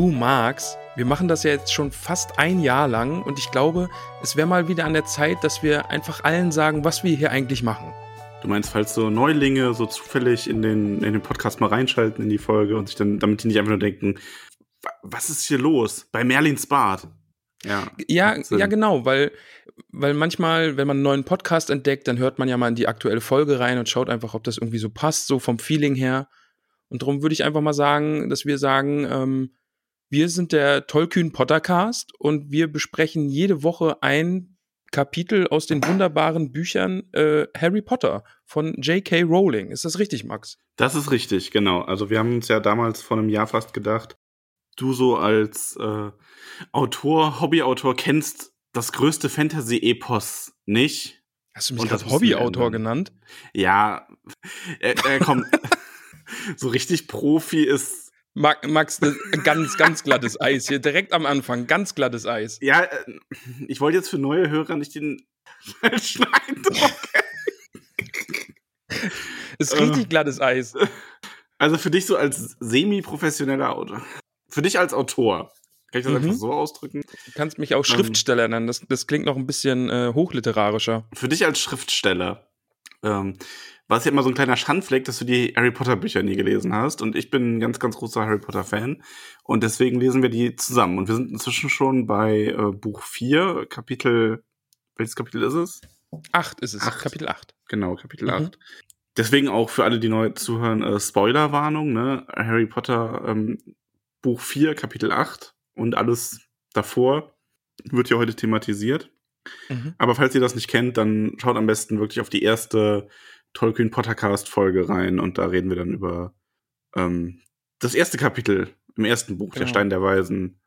Du Max, wir machen das ja jetzt schon fast ein Jahr lang und ich glaube, es wäre mal wieder an der Zeit, dass wir einfach allen sagen, was wir hier eigentlich machen. Du meinst, falls so Neulinge so zufällig in den, in den Podcast mal reinschalten in die Folge und sich dann, damit die nicht einfach nur denken, was ist hier los? Bei Merlins Bad. Ja, ja, ja, genau, weil, weil manchmal, wenn man einen neuen Podcast entdeckt, dann hört man ja mal in die aktuelle Folge rein und schaut einfach, ob das irgendwie so passt, so vom Feeling her. Und darum würde ich einfach mal sagen, dass wir sagen, ähm, wir sind der Tollkühn Pottercast und wir besprechen jede Woche ein Kapitel aus den wunderbaren Büchern äh, Harry Potter von J.K. Rowling. Ist das richtig, Max? Das ist richtig, genau. Also wir haben uns ja damals vor einem Jahr fast gedacht, du so als äh, Autor, Hobbyautor kennst das größte Fantasy-Epos nicht. Hast du mich gerade Hobbyautor genannt? Ja, er, er kommt. so richtig Profi ist Max, ganz, ganz glattes Eis hier, direkt am Anfang, ganz glattes Eis. Ja, äh, ich wollte jetzt für neue Hörer nicht den falschen Eindruck. ist richtig äh, glattes Eis. Also für dich so als semi-professioneller Autor. Für dich als Autor. Kann ich das mhm. einfach so ausdrücken? Du kannst mich auch ähm, Schriftsteller nennen. Das, das klingt noch ein bisschen äh, hochliterarischer. Für dich als Schriftsteller. Ähm, war es ja immer so ein kleiner Schandfleck, dass du die Harry Potter Bücher nie gelesen hast. Und ich bin ein ganz, ganz großer Harry Potter Fan. Und deswegen lesen wir die zusammen. Und wir sind inzwischen schon bei äh, Buch 4, Kapitel, welches Kapitel ist es? Acht ist es, acht. Kapitel 8. Genau, Kapitel mhm. 8. Deswegen auch für alle, die neu zuhören, äh, Spoilerwarnung, ne? Harry Potter ähm, Buch 4, Kapitel 8 und alles davor wird ja heute thematisiert. Mhm. Aber falls ihr das nicht kennt, dann schaut am besten wirklich auf die erste Tolkien Pottercast Folge rein und da reden wir dann über ähm, das erste Kapitel im ersten Buch, genau. der Stein der Weisen,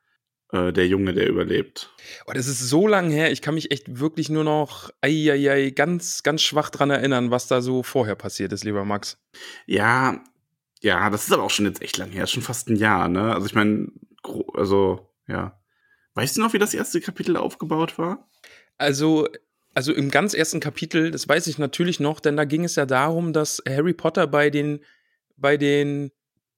äh, der Junge, der überlebt. Oh, das ist so lang her, ich kann mich echt wirklich nur noch ei, ei, ei, ganz, ganz schwach dran erinnern, was da so vorher passiert ist, lieber Max. Ja, ja, das ist aber auch schon jetzt echt lang her, schon fast ein Jahr, ne? Also ich meine, also, ja. Weißt du noch, wie das erste Kapitel aufgebaut war? Also, also im ganz ersten Kapitel, das weiß ich natürlich noch, denn da ging es ja darum, dass Harry Potter bei den, bei den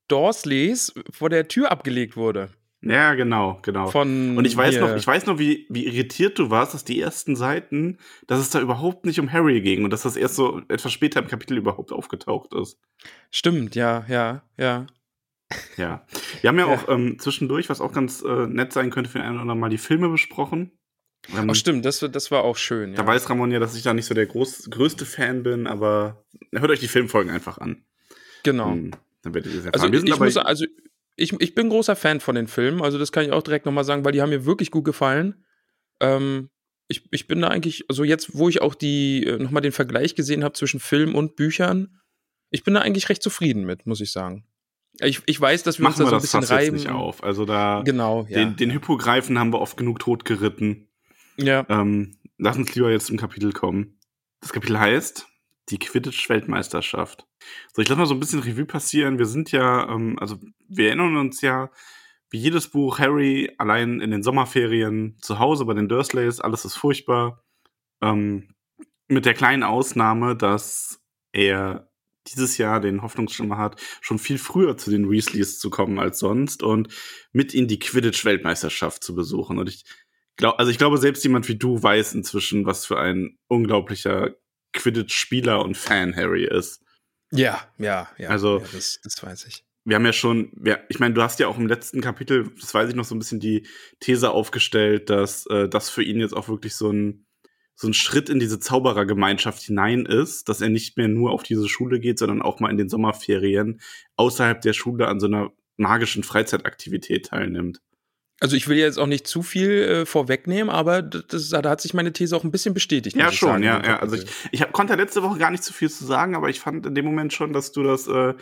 Dorsleys vor der Tür abgelegt wurde. Ja, genau, genau. Von und ich weiß noch, ich weiß noch, wie, wie irritiert du warst, dass die ersten Seiten, dass es da überhaupt nicht um Harry ging und dass das erst so etwas später im Kapitel überhaupt aufgetaucht ist. Stimmt, ja, ja, ja. Ja. Wir haben ja, ja. auch ähm, zwischendurch, was auch ganz äh, nett sein könnte für den einen oder anderen Mal, die Filme besprochen. Ähm, oh, stimmt, das, das war auch schön. Da weiß Ramon ja, dass ich da nicht so der groß, größte Fan bin, aber hört euch die Filmfolgen einfach an. Genau. Ähm, dann werdet ihr sehr also, ich muss, also ich, ich bin großer Fan von den Filmen, also das kann ich auch direkt nochmal sagen, weil die haben mir wirklich gut gefallen. Ähm, ich, ich bin da eigentlich, also jetzt, wo ich auch die äh, nochmal den Vergleich gesehen habe zwischen Film und Büchern, ich bin da eigentlich recht zufrieden mit, muss ich sagen. Ich, ich weiß, dass wir Machen uns da so ein bisschen reiben. Nicht auf. Also da genau, ja. den, den Hippogreifen haben wir oft genug totgeritten. Ja. Ähm, lass uns lieber jetzt zum Kapitel kommen. Das Kapitel heißt die Quidditch-Weltmeisterschaft. So, ich lasse mal so ein bisschen Revue passieren. Wir sind ja, ähm, also wir erinnern uns ja, wie jedes Buch, Harry allein in den Sommerferien zu Hause bei den Dursleys, alles ist furchtbar. Ähm, mit der kleinen Ausnahme, dass er dieses Jahr den Hoffnungsschimmer hat, schon viel früher zu den Weasleys zu kommen als sonst und mit ihnen die Quidditch-Weltmeisterschaft zu besuchen. Und ich glaub, also ich glaube, selbst jemand wie du weiß inzwischen, was für ein unglaublicher Quidditch-Spieler und Fan Harry ist. Ja, ja, ja. Also, ja, das, das weiß ich. Wir haben ja schon, ja, ich meine, du hast ja auch im letzten Kapitel, das weiß ich noch, so ein bisschen die These aufgestellt, dass äh, das für ihn jetzt auch wirklich so ein so ein Schritt in diese Zauberergemeinschaft hinein ist, dass er nicht mehr nur auf diese Schule geht, sondern auch mal in den Sommerferien außerhalb der Schule an so einer magischen Freizeitaktivität teilnimmt. Also ich will jetzt auch nicht zu viel äh, vorwegnehmen, aber das, da hat sich meine These auch ein bisschen bestätigt. Ja, schon, sagen, ja, ja. Also ich, ich hab, konnte letzte Woche gar nicht zu viel zu sagen, aber ich fand in dem Moment schon, dass du das, äh,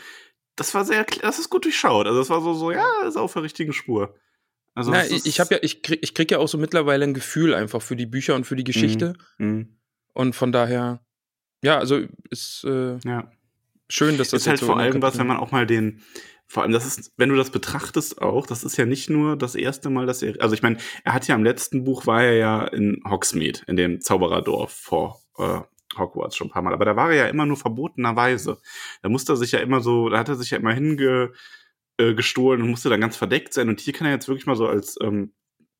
das war sehr, das ist gut durchschaut. Also das war so, so, ja, ist auf der richtigen Spur. Also Na, ich, ich habe ja, ich krieg, ich krieg ja auch so mittlerweile ein Gefühl einfach für die Bücher und für die Geschichte. Mhm. mhm. Und von daher, ja, also ist äh, ja. schön, dass das ist halt so vor allem was, wenn man auch mal den, vor allem, das ist, wenn du das betrachtest auch, das ist ja nicht nur das erste Mal, dass er, also ich meine, er hat ja im letzten Buch war er ja in Hogsmeade, in dem Zaubererdorf vor äh, Hogwarts schon ein paar Mal, aber da war er ja immer nur verbotenerweise. Da musste er sich ja immer so, da hat er sich ja immer hinge äh, und musste dann ganz verdeckt sein. Und hier kann er jetzt wirklich mal so als ähm,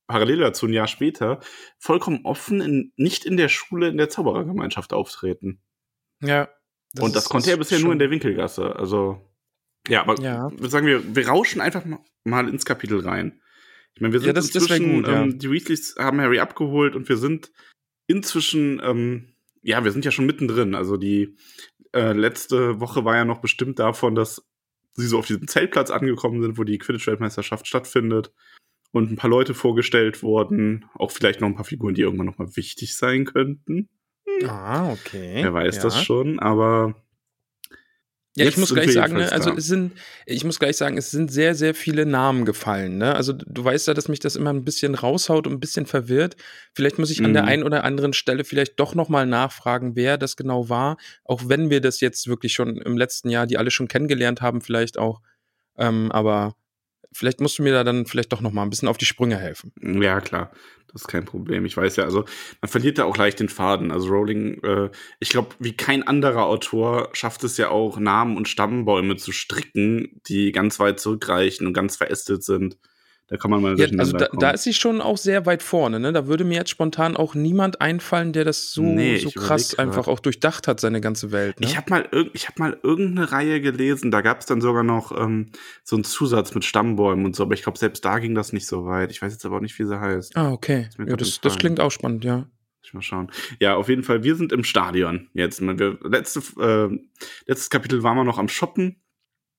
parallel dazu ein Jahr später vollkommen offen in, nicht in der Schule in der Zauberergemeinschaft auftreten. Ja. Das und das konnte er bisher nur in der Winkelgasse. Also ja, aber ja. sagen wir, wir rauschen einfach mal ins Kapitel rein. Ich meine, wir sind ja, das, inzwischen, das gut, ja. ähm, die Weasleys haben Harry abgeholt und wir sind inzwischen, ähm, ja, wir sind ja schon mittendrin. Also die äh, letzte Woche war ja noch bestimmt davon, dass sie so auf diesem Zeltplatz angekommen sind, wo die Quidditch-Weltmeisterschaft stattfindet und ein paar Leute vorgestellt wurden, auch vielleicht noch ein paar Figuren, die irgendwann noch mal wichtig sein könnten. Hm. Ah, okay. Wer weiß ja. das schon, aber ja, ich muss gleich sagen, ne, also es sind, ich muss gleich sagen, es sind sehr, sehr viele Namen gefallen. Ne? Also du weißt ja, dass mich das immer ein bisschen raushaut und ein bisschen verwirrt. Vielleicht muss ich mhm. an der mhm. einen oder anderen Stelle vielleicht doch nochmal nachfragen, wer das genau war. Auch wenn wir das jetzt wirklich schon im letzten Jahr, die alle schon kennengelernt haben, vielleicht auch. Ähm, aber vielleicht musst du mir da dann vielleicht doch noch mal ein bisschen auf die Sprünge helfen. Ja, klar. Das ist kein Problem. Ich weiß ja, also man verliert da auch leicht den Faden. Also Rowling, äh, ich glaube, wie kein anderer Autor schafft es ja auch, Namen und Stammbäume zu stricken, die ganz weit zurückreichen und ganz verästet sind. Da kann man mal ja, Also da, da, ist sie schon auch sehr weit vorne. Ne? Da würde mir jetzt spontan auch niemand einfallen, der das so, nee, so krass einfach auch durchdacht hat, seine ganze Welt. Ne? Ich habe mal, hab mal irgendeine Reihe gelesen, da gab es dann sogar noch ähm, so einen Zusatz mit Stammbäumen und so, aber ich glaube, selbst da ging das nicht so weit. Ich weiß jetzt aber auch nicht, wie sie heißt. Ah, okay. Das, ja, das, das klingt auch spannend, ja. Ich mal schauen. Ja, auf jeden Fall, wir sind im Stadion jetzt. Wir, letzte, äh, letztes Kapitel waren wir noch am Shoppen.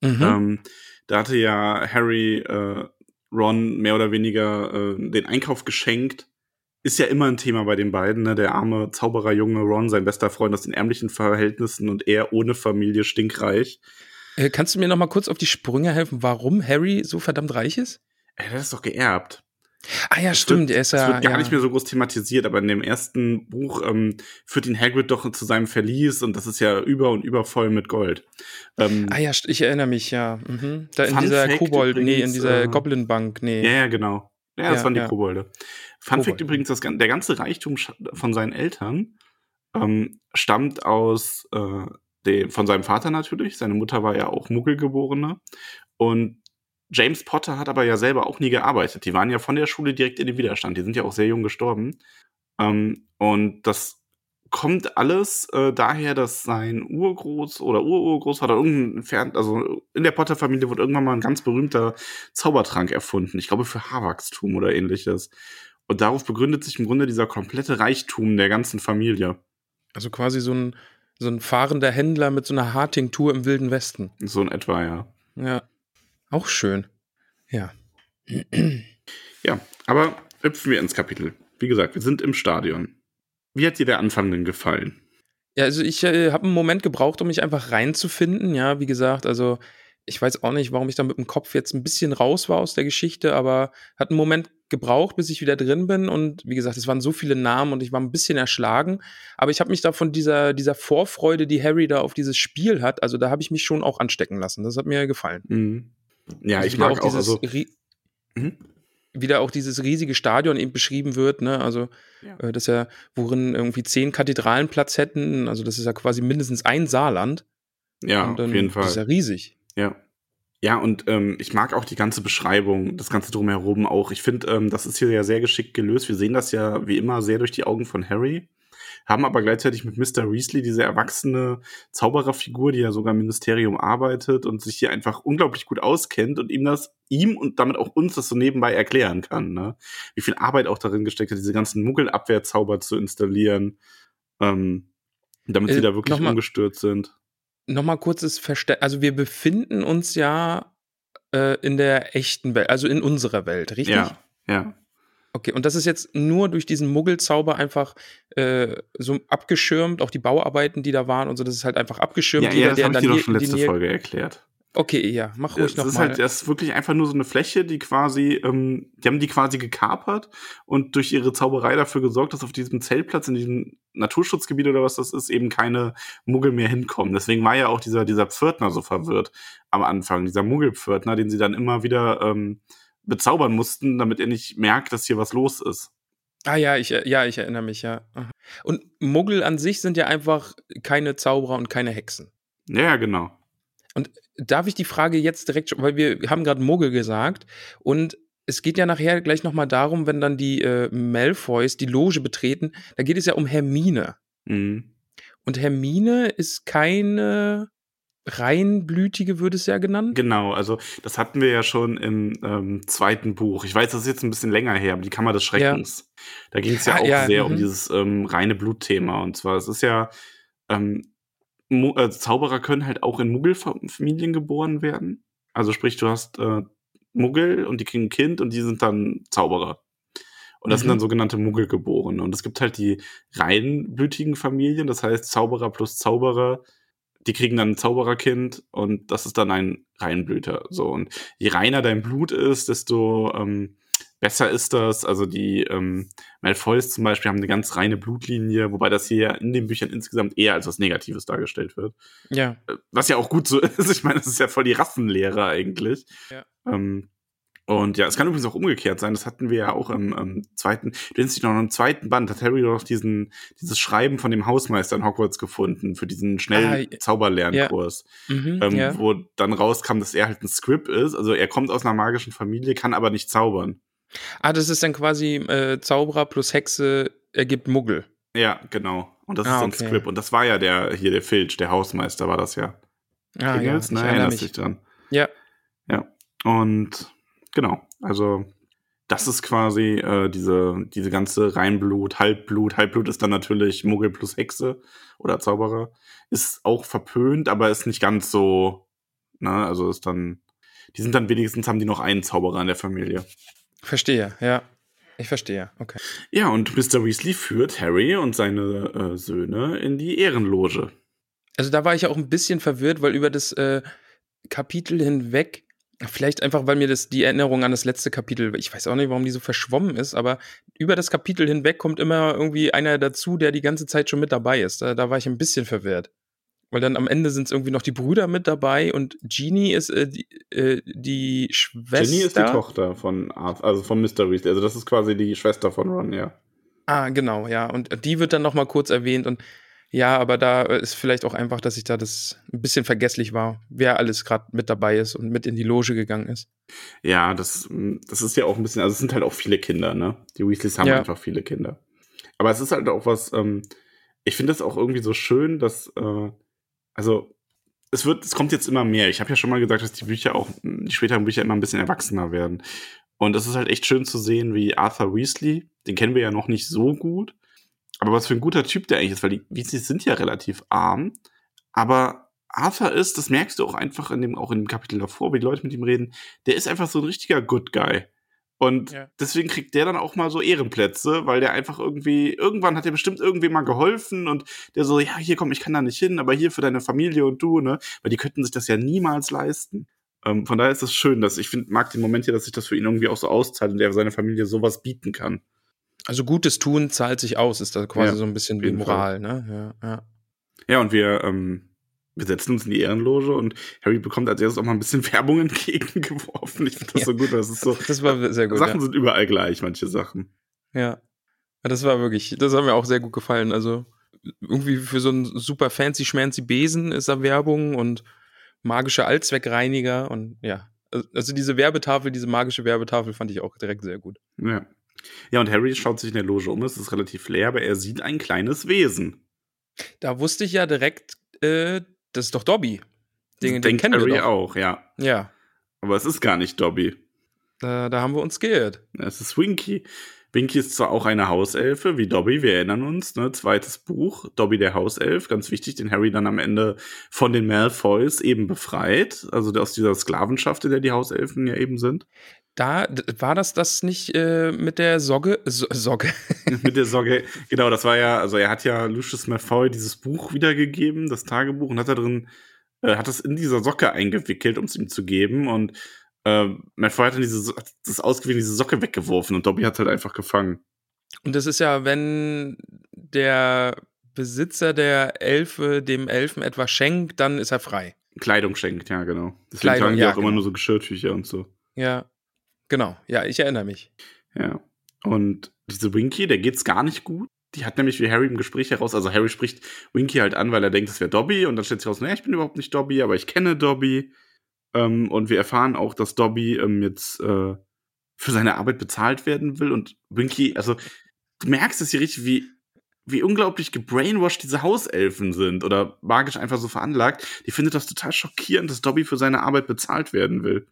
Mhm. Ähm, da hatte ja Harry äh, Ron mehr oder weniger äh, den Einkauf geschenkt. Ist ja immer ein Thema bei den beiden, ne? Der arme Zaubererjunge Ron, sein bester Freund aus den ärmlichen Verhältnissen und er ohne Familie stinkreich. Äh, kannst du mir noch mal kurz auf die Sprünge helfen, warum Harry so verdammt reich ist? Er hat das doch geerbt. Ah ja, das stimmt. Wird, er ist ja, das wird gar ja. nicht mehr so groß thematisiert, aber in dem ersten Buch ähm, führt ihn Hagrid doch zu seinem Verlies und das ist ja über und über voll mit Gold. Ähm, ah ja, ich erinnere mich, ja. Mhm. Da in dieser Kobold, nee, in dieser äh, Goblin-Bank, nee. Ja, ja, genau. Ja, das ja, waren die ja. Kobolde. Fun Kobold. Fact übrigens, das, der ganze Reichtum von seinen Eltern ähm, stammt aus äh, dem, von seinem Vater natürlich. Seine Mutter war ja auch Muggelgeborene. Und James Potter hat aber ja selber auch nie gearbeitet. Die waren ja von der Schule direkt in den Widerstand. Die sind ja auch sehr jung gestorben. Ähm, und das kommt alles äh, daher, dass sein Urgroß oder Ururgroßvater irgendein entfernt, also in der Potter-Familie wurde irgendwann mal ein ganz berühmter Zaubertrank erfunden. Ich glaube für Haarwachstum oder ähnliches. Und darauf begründet sich im Grunde dieser komplette Reichtum der ganzen Familie. Also quasi so ein, so ein fahrender Händler mit so einer Haartinktur im Wilden Westen. So in etwa, ja. Ja. Auch schön. Ja. Ja, aber hüpfen wir ins Kapitel. Wie gesagt, wir sind im Stadion. Wie hat dir der Anfang denn gefallen? Ja, also ich äh, habe einen Moment gebraucht, um mich einfach reinzufinden. Ja, wie gesagt, also ich weiß auch nicht, warum ich da mit dem Kopf jetzt ein bisschen raus war aus der Geschichte, aber hat einen Moment gebraucht, bis ich wieder drin bin. Und wie gesagt, es waren so viele Namen und ich war ein bisschen erschlagen. Aber ich habe mich da von dieser, dieser Vorfreude, die Harry da auf dieses Spiel hat, also da habe ich mich schon auch anstecken lassen. Das hat mir gefallen. Mhm. Ja, also ich mag auch, also, mhm. wieder auch dieses riesige Stadion eben beschrieben wird, ne, also ja. äh, dass ja, worin irgendwie zehn Kathedralen Platz hätten, also das ist ja quasi mindestens ein Saarland. Ja, dann, auf jeden Fall. Das ist ja riesig. Ja. Ja, und ähm, ich mag auch die ganze Beschreibung, das ganze drumherum auch. Ich finde, ähm, das ist hier ja sehr geschickt gelöst. Wir sehen das ja wie immer sehr durch die Augen von Harry. Haben aber gleichzeitig mit Mr. Weasley diese erwachsene Zaubererfigur, die ja sogar im Ministerium arbeitet und sich hier einfach unglaublich gut auskennt und ihm das, ihm und damit auch uns das so nebenbei erklären kann, ne? Wie viel Arbeit auch darin gesteckt hat, diese ganzen Muggelabwehrzauber zu installieren, ähm, damit äh, sie da wirklich ungestört sind. Nochmal kurzes Verständnis, also wir befinden uns ja äh, in der echten Welt, also in unserer Welt, richtig? Ja, ja. Okay, und das ist jetzt nur durch diesen Muggelzauber einfach äh, so abgeschirmt, auch die Bauarbeiten, die da waren und so, das ist halt einfach abgeschirmt. Ja, ja das habe ich dir doch schon letzte Folge erklärt. Okay, ja, mach ruhig nochmal. Das ist halt, das ist wirklich einfach nur so eine Fläche, die quasi, ähm, die haben die quasi gekapert und durch ihre Zauberei dafür gesorgt, dass auf diesem Zeltplatz in diesem Naturschutzgebiet oder was das ist, eben keine Muggel mehr hinkommen. Deswegen war ja auch dieser, dieser Pförtner so verwirrt am Anfang, dieser Muggelpförtner, den sie dann immer wieder ähm, bezaubern mussten, damit er nicht merkt, dass hier was los ist. Ah ja, ich, ja, ich erinnere mich, ja. Und Muggel an sich sind ja einfach keine Zauberer und keine Hexen. Ja, genau. Und darf ich die Frage jetzt direkt, schon, weil wir haben gerade Muggel gesagt und es geht ja nachher gleich nochmal darum, wenn dann die äh, Malfoys die Loge betreten, da geht es ja um Hermine. Mhm. Und Hermine ist keine reinblütige würde es ja genannt. Genau, also das hatten wir ja schon im ähm, zweiten Buch. Ich weiß, das ist jetzt ein bisschen länger her, aber die Kammer des Schreckens. Ja. Da ging es ja ah, auch ja, sehr m um mhm. dieses ähm, reine Blutthema. Und zwar, es ist ja, ähm, äh, Zauberer können halt auch in Muggelfamilien geboren werden. Also sprich, du hast äh, Muggel und die kriegen ein Kind und die sind dann Zauberer. Und das mhm. sind dann sogenannte Muggelgeborene. Und es gibt halt die reinblütigen Familien, das heißt Zauberer plus Zauberer die kriegen dann ein Zaubererkind und das ist dann ein Reinblüter. So und je reiner dein Blut ist, desto ähm, besser ist das. Also die ähm, Malfoys zum Beispiel haben eine ganz reine Blutlinie, wobei das hier in den Büchern insgesamt eher als was Negatives dargestellt wird. Ja. Äh, was ja auch gut so ist. Ich meine, das ist ja voll die Rassenlehre eigentlich. Ja. Ähm, und ja, es kann übrigens auch umgekehrt sein. Das hatten wir ja auch im, im zweiten, du erinnerst dich noch im zweiten Band, hat Harry doch diesen, dieses Schreiben von dem Hausmeister in Hogwarts gefunden für diesen schnellen ah, Zauberlernkurs, ja. mhm, ähm, ja. wo dann rauskam, dass er halt ein Script ist. Also er kommt aus einer magischen Familie, kann aber nicht zaubern. Ah, das ist dann quasi äh, Zauberer plus Hexe ergibt Muggel. Ja, genau. Und das ah, ist dann okay. Script. Und das war ja der, hier der Filch, der Hausmeister war das ja. Ah, Engels? ja. Nein, erinnerst dich dran. Ja. Ja. Und Genau. Also das ist quasi äh, diese, diese ganze Reinblut, Halbblut. Halbblut ist dann natürlich Muggel plus Hexe oder Zauberer. Ist auch verpönt, aber ist nicht ganz so, ne, also ist dann, die sind dann wenigstens, haben die noch einen Zauberer in der Familie. Verstehe, ja. Ich verstehe, okay. Ja, und Mr. Weasley führt Harry und seine äh, Söhne in die Ehrenloge. Also da war ich auch ein bisschen verwirrt, weil über das äh, Kapitel hinweg Vielleicht einfach, weil mir das die Erinnerung an das letzte Kapitel, ich weiß auch nicht, warum die so verschwommen ist, aber über das Kapitel hinweg kommt immer irgendwie einer dazu, der die ganze Zeit schon mit dabei ist. Da, da war ich ein bisschen verwirrt. Weil dann am Ende sind es irgendwie noch die Brüder mit dabei und Genie ist äh, die, äh, die Schwester. Genie ist die Tochter von Arth, also von Mr. Weasley. Also das ist quasi die Schwester von Ron, ja. Ah, genau, ja. Und die wird dann noch mal kurz erwähnt und ja, aber da ist vielleicht auch einfach, dass ich da das ein bisschen vergesslich war, wer alles gerade mit dabei ist und mit in die Loge gegangen ist. Ja, das, das ist ja auch ein bisschen, also es sind halt auch viele Kinder, ne? Die Weasleys haben ja. einfach viele Kinder. Aber es ist halt auch was, ähm, ich finde es auch irgendwie so schön, dass, äh, also es wird, es kommt jetzt immer mehr. Ich habe ja schon mal gesagt, dass die Bücher auch, die späteren Bücher immer ein bisschen erwachsener werden. Und es ist halt echt schön zu sehen, wie Arthur Weasley, den kennen wir ja noch nicht so gut, aber was für ein guter Typ der eigentlich ist, weil die Weasleys sind ja relativ arm. Aber Arthur ist, das merkst du auch einfach in dem, auch in dem Kapitel davor, wie die Leute mit ihm reden, der ist einfach so ein richtiger Good Guy. Und ja. deswegen kriegt der dann auch mal so Ehrenplätze, weil der einfach irgendwie, irgendwann hat er bestimmt irgendwie mal geholfen und der so, ja, hier komm, ich kann da nicht hin, aber hier für deine Familie und du, ne? Weil die könnten sich das ja niemals leisten. Ähm, von daher ist es schön, dass ich find, mag den Moment hier, dass sich das für ihn irgendwie auch so auszahlt und der seiner Familie sowas bieten kann. Also Gutes tun zahlt sich aus, ist da quasi ja, so ein bisschen wie Moral, ne? Ja, ja. ja und wir, ähm, wir setzen uns in die Ehrenloge und Harry bekommt als erstes auch mal ein bisschen Werbung entgegengeworfen. Ich finde das ja. so gut, das ist so. Das war sehr gut. Sachen ja. sind überall gleich, manche Sachen. Ja. Das war wirklich, das hat mir auch sehr gut gefallen. Also irgendwie für so einen super fancy schmancy Besen ist da Werbung und magische Allzweckreiniger und ja. Also diese Werbetafel, diese magische Werbetafel fand ich auch direkt sehr gut. Ja. Ja, und Harry schaut sich in der Loge um, es ist relativ leer, aber er sieht ein kleines Wesen. Da wusste ich ja direkt, äh, das ist doch Dobby. Den, den kennen Harry wir doch. auch, ja. Ja. Aber es ist gar nicht Dobby. Da, da haben wir uns geirrt. Es ist Winky. Winky ist zwar auch eine Hauselfe, wie Dobby, wir erinnern uns, ne? Zweites Buch, Dobby der Hauself, ganz wichtig, den Harry dann am Ende von den Malfoys eben befreit, also aus dieser Sklavenschaft, in der die Hauselfen ja eben sind. Da war das das nicht äh, mit der Sogge? So Sogge. mit der Sogge, genau, das war ja, also er hat ja Lucius Malfoy dieses Buch wiedergegeben, das Tagebuch, und hat da drin, äh, hat es in dieser Socke eingewickelt, um es ihm zu geben. Und äh, Malfoy hat dann diese, hat das ausgewiesen, diese Socke weggeworfen und Dobby hat halt einfach gefangen. Und das ist ja, wenn der Besitzer der Elfe dem Elfen etwas schenkt, dann ist er frei. Kleidung schenkt, ja, genau. Deswegen Kleidung, tragen die ja, auch genau. immer nur so Geschirrtücher und so. Ja, Genau, ja, ich erinnere mich. Ja. Und diese Winky, der geht's gar nicht gut. Die hat nämlich wie Harry im Gespräch heraus, also Harry spricht Winky halt an, weil er denkt, es wäre Dobby und dann stellt sich raus, naja, ich bin überhaupt nicht Dobby, aber ich kenne Dobby. Ähm, und wir erfahren auch, dass Dobby ähm, jetzt äh, für seine Arbeit bezahlt werden will und Winky, also du merkst es hier richtig, wie wie unglaublich gebrainwashed diese Hauselfen sind oder magisch einfach so veranlagt. Die findet das total schockierend, dass Dobby für seine Arbeit bezahlt werden will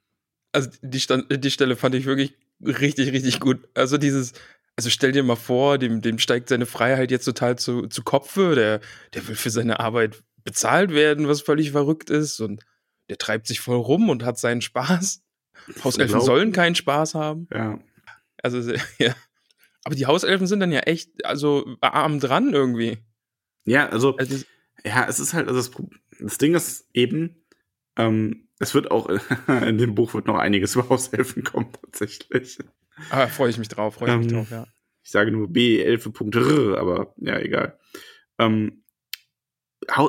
also die, Stand, die Stelle fand ich wirklich richtig, richtig gut. Also dieses, also stell dir mal vor, dem, dem steigt seine Freiheit jetzt total zu, zu Kopfe. Der, der will für seine Arbeit bezahlt werden, was völlig verrückt ist. Und der treibt sich voll rum und hat seinen Spaß. Hauselfen sollen keinen Spaß haben. Ja. Also, ja. Aber die Hauselfen sind dann ja echt, also arm dran irgendwie. Ja, also, also ja, es ist halt, also das, das Ding ist eben, ähm, es wird auch in dem Buch wird noch einiges über Haushelfen kommen, tatsächlich. Ah, freue ich mich drauf, freue ich ähm, mich drauf, ja. Ich sage nur B11.r, aber ja, egal. Ähm,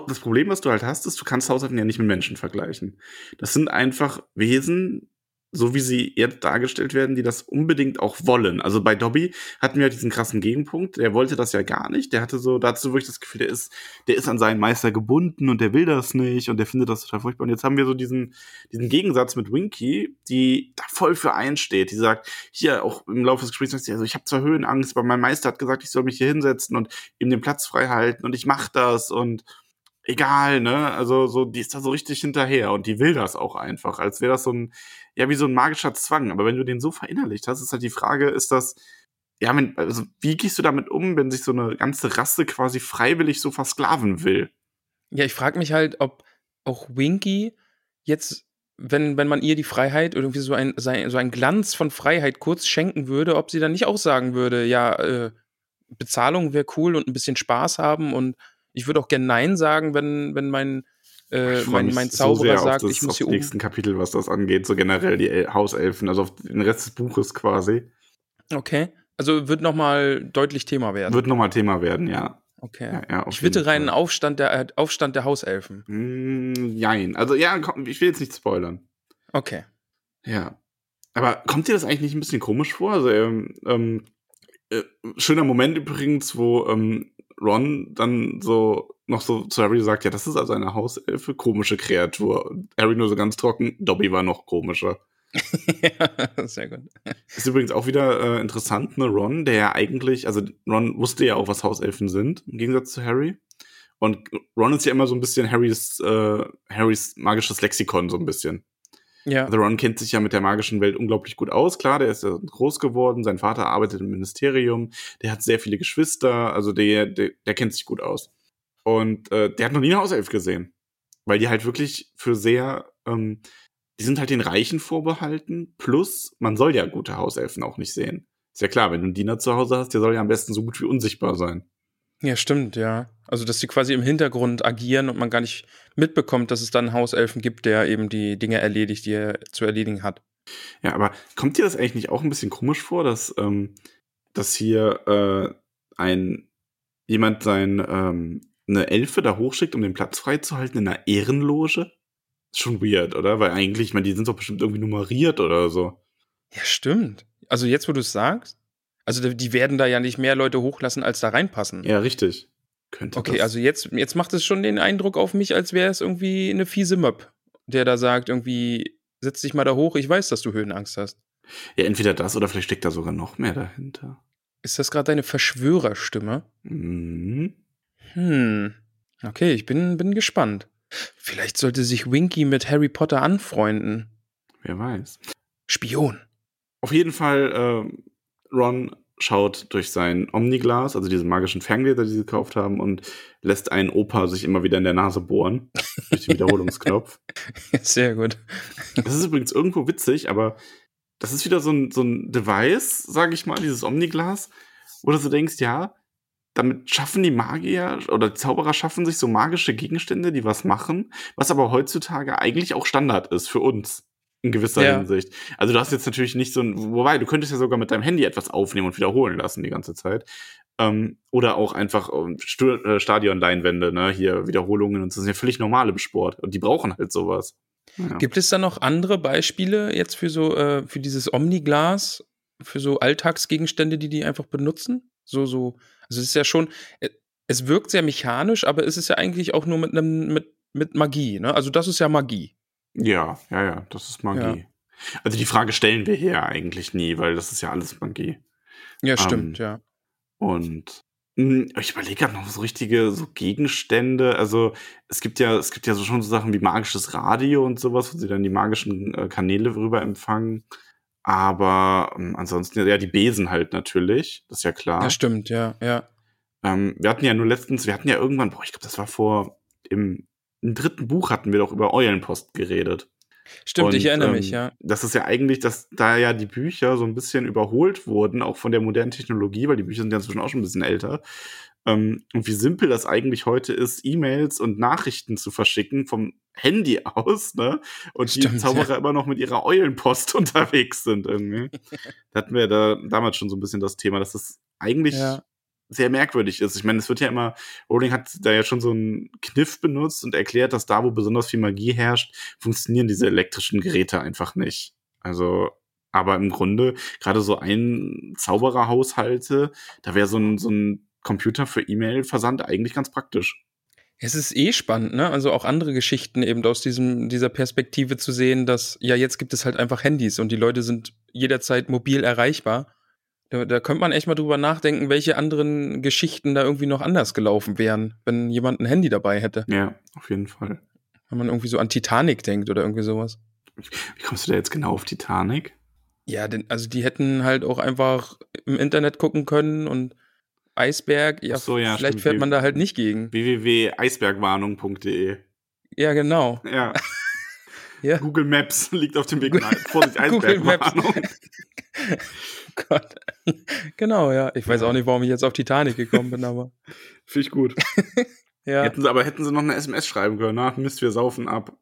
das Problem, was du halt hast, ist, du kannst Haushalten ja nicht mit Menschen vergleichen. Das sind einfach Wesen, so wie sie jetzt dargestellt werden, die das unbedingt auch wollen. Also bei Dobby hatten wir diesen krassen Gegenpunkt, der wollte das ja gar nicht. Der hatte so dazu wirklich das Gefühl, der ist, der ist an seinen Meister gebunden und der will das nicht und der findet das total furchtbar. Und jetzt haben wir so diesen, diesen Gegensatz mit Winky, die da voll für einsteht, die sagt, hier auch im Laufe des Gesprächs, also ich habe zwar Höhenangst, aber mein Meister hat gesagt, ich soll mich hier hinsetzen und ihm den Platz frei halten und ich mach das und egal, ne? Also so, die ist da so richtig hinterher und die will das auch einfach, als wäre das so ein, ja, wie so ein magischer Zwang. Aber wenn du den so verinnerlicht hast, ist halt die Frage, ist das, ja, wenn, also wie gehst du damit um, wenn sich so eine ganze Rasse quasi freiwillig so versklaven will? Ja, ich frage mich halt, ob auch Winky jetzt, wenn, wenn man ihr die Freiheit irgendwie so ein, so ein Glanz von Freiheit kurz schenken würde, ob sie dann nicht auch sagen würde, ja, äh, Bezahlung wäre cool und ein bisschen Spaß haben und ich würde auch gerne Nein sagen, wenn, wenn mein, äh, mein, mein Zauberer so sagt, das, ich muss hier oben. nächsten Kapitel, was das angeht, so generell die El Hauselfen, also auf den Rest des Buches quasi. Okay. Also wird nochmal deutlich Thema werden. Wird nochmal Thema werden, ja. Okay. Ja, ja, ich witte rein Aufstand der, äh, Aufstand der Hauselfen. Mm, jein. Also ja, komm, ich will jetzt nicht spoilern. Okay. Ja. Aber kommt dir das eigentlich nicht ein bisschen komisch vor? Also, ähm, ähm, äh, schöner Moment übrigens, wo ähm, Ron dann so noch so zu Harry sagt, ja, das ist also eine Hauselfe, komische Kreatur. Und Harry nur so ganz trocken, Dobby war noch komischer. ja, sehr gut. Ist übrigens auch wieder äh, interessant, ne, Ron, der ja eigentlich, also Ron wusste ja auch, was Hauselfen sind, im Gegensatz zu Harry. Und Ron ist ja immer so ein bisschen Harrys, äh, Harrys magisches Lexikon, so ein bisschen. Ja. Also Ron kennt sich ja mit der magischen Welt unglaublich gut aus. Klar, der ist ja groß geworden, sein Vater arbeitet im Ministerium, der hat sehr viele Geschwister, also der, der, der kennt sich gut aus. Und äh, der hat noch nie eine Hauself gesehen. Weil die halt wirklich für sehr, ähm, die sind halt den Reichen vorbehalten. Plus, man soll ja gute Hauselfen auch nicht sehen. Ist ja klar, wenn du einen Diener zu Hause hast, der soll ja am besten so gut wie unsichtbar sein. Ja, stimmt, ja. Also, dass sie quasi im Hintergrund agieren und man gar nicht mitbekommt, dass es dann einen Hauselfen gibt, der eben die Dinge erledigt, die er zu erledigen hat. Ja, aber kommt dir das eigentlich nicht auch ein bisschen komisch vor, dass, ähm, dass hier äh, ein jemand sein ähm, eine Elfe da hochschickt, um den Platz freizuhalten in einer Ehrenloge? Ist schon weird, oder? Weil eigentlich, ich meine, die sind doch bestimmt irgendwie nummeriert oder so. Ja, stimmt. Also jetzt, wo du es sagst, also die werden da ja nicht mehr Leute hochlassen, als da reinpassen. Ja, richtig. Könnte okay, also jetzt, jetzt macht es schon den Eindruck auf mich, als wäre es irgendwie eine fiese Möb, der da sagt, irgendwie, setz dich mal da hoch, ich weiß, dass du Höhenangst hast. Ja, entweder das oder vielleicht steckt da sogar noch mehr dahinter. Ist das gerade deine Verschwörerstimme? Mhm. Hm. Okay, ich bin, bin gespannt. Vielleicht sollte sich Winky mit Harry Potter anfreunden. Wer weiß. Spion. Auf jeden Fall, äh, Ron schaut durch sein Omniglas, also diese magischen Ferngläser, die sie gekauft haben, und lässt einen Opa sich immer wieder in der Nase bohren. durch den Wiederholungsknopf. Sehr gut. Das ist übrigens irgendwo witzig, aber das ist wieder so ein, so ein Device, sage ich mal, dieses Omniglas, wo du so denkst, ja, damit schaffen die Magier oder die Zauberer schaffen sich so magische Gegenstände, die was machen, was aber heutzutage eigentlich auch Standard ist für uns in gewisser ja. Hinsicht. Also du hast jetzt natürlich nicht so ein, wobei du könntest ja sogar mit deinem Handy etwas aufnehmen und wiederholen lassen die ganze Zeit. Ähm, oder auch einfach ähm, äh, Stadionleinwände, ne, hier Wiederholungen und das sind ja völlig normal im Sport und die brauchen halt sowas. Ja. Gibt es da noch andere Beispiele jetzt für so, äh, für dieses Omniglas, für so Alltagsgegenstände, die die einfach benutzen? So, so, also es ist ja schon, äh, es wirkt sehr mechanisch, aber es ist ja eigentlich auch nur mit einem, mit, mit Magie, ne? Also das ist ja Magie. Ja, ja, ja, das ist Magie. Ja. Also die Frage stellen wir hier eigentlich nie, weil das ist ja alles Magie. Ja, stimmt, ähm, ja. Und hm, ich überlege gerade noch so richtige so Gegenstände. Also es gibt ja, es gibt ja so schon so Sachen wie magisches Radio und sowas, wo sie dann die magischen äh, Kanäle rüber empfangen. Aber ähm, ansonsten, ja, die Besen halt natürlich, das ist ja klar. Ja, stimmt, ja, ja. Ähm, wir hatten ja nur letztens, wir hatten ja irgendwann, boah, ich glaube, das war vor im, im dritten Buch hatten wir doch über Eulenpost geredet. Stimmt, und, ich erinnere ähm, mich, ja. Das ist ja eigentlich, dass da ja die Bücher so ein bisschen überholt wurden, auch von der modernen Technologie, weil die Bücher sind ja inzwischen auch schon ein bisschen älter. Ähm, und wie simpel das eigentlich heute ist, E-Mails und Nachrichten zu verschicken vom Handy aus, ne? Und Stimmt, die Zauberer ja. immer noch mit ihrer Eulenpost unterwegs sind irgendwie. da hatten wir da damals schon so ein bisschen das Thema, dass das eigentlich ja sehr merkwürdig ist. Ich meine, es wird ja immer, Rowling hat da ja schon so einen Kniff benutzt und erklärt, dass da, wo besonders viel Magie herrscht, funktionieren diese elektrischen Geräte einfach nicht. Also, aber im Grunde, gerade so ein Zaubererhaushalte, da wäre so ein, so ein Computer für E-Mail-Versand eigentlich ganz praktisch. Es ist eh spannend, ne? Also auch andere Geschichten eben aus diesem, dieser Perspektive zu sehen, dass ja jetzt gibt es halt einfach Handys und die Leute sind jederzeit mobil erreichbar. Da, da könnte man echt mal drüber nachdenken, welche anderen Geschichten da irgendwie noch anders gelaufen wären, wenn jemand ein Handy dabei hätte. Ja, auf jeden Fall. Wenn man irgendwie so an Titanic denkt oder irgendwie sowas. Wie kommst du da jetzt genau auf Titanic? Ja, denn, also die hätten halt auch einfach im Internet gucken können und Eisberg, ja, so, ja vielleicht stimmt. fährt man da halt nicht gegen. www.eisbergwarnung.de Ja, genau. Ja. ja. Google Maps liegt auf dem Weg. Nein, Vorsicht, Eisbergwarnung. Gott. genau, ja. Ich weiß auch nicht, warum ich jetzt auf Titanic gekommen bin, aber. Finde ich gut. ja. Hätten sie, aber hätten sie noch eine SMS schreiben können, nach Mist, wir saufen ab.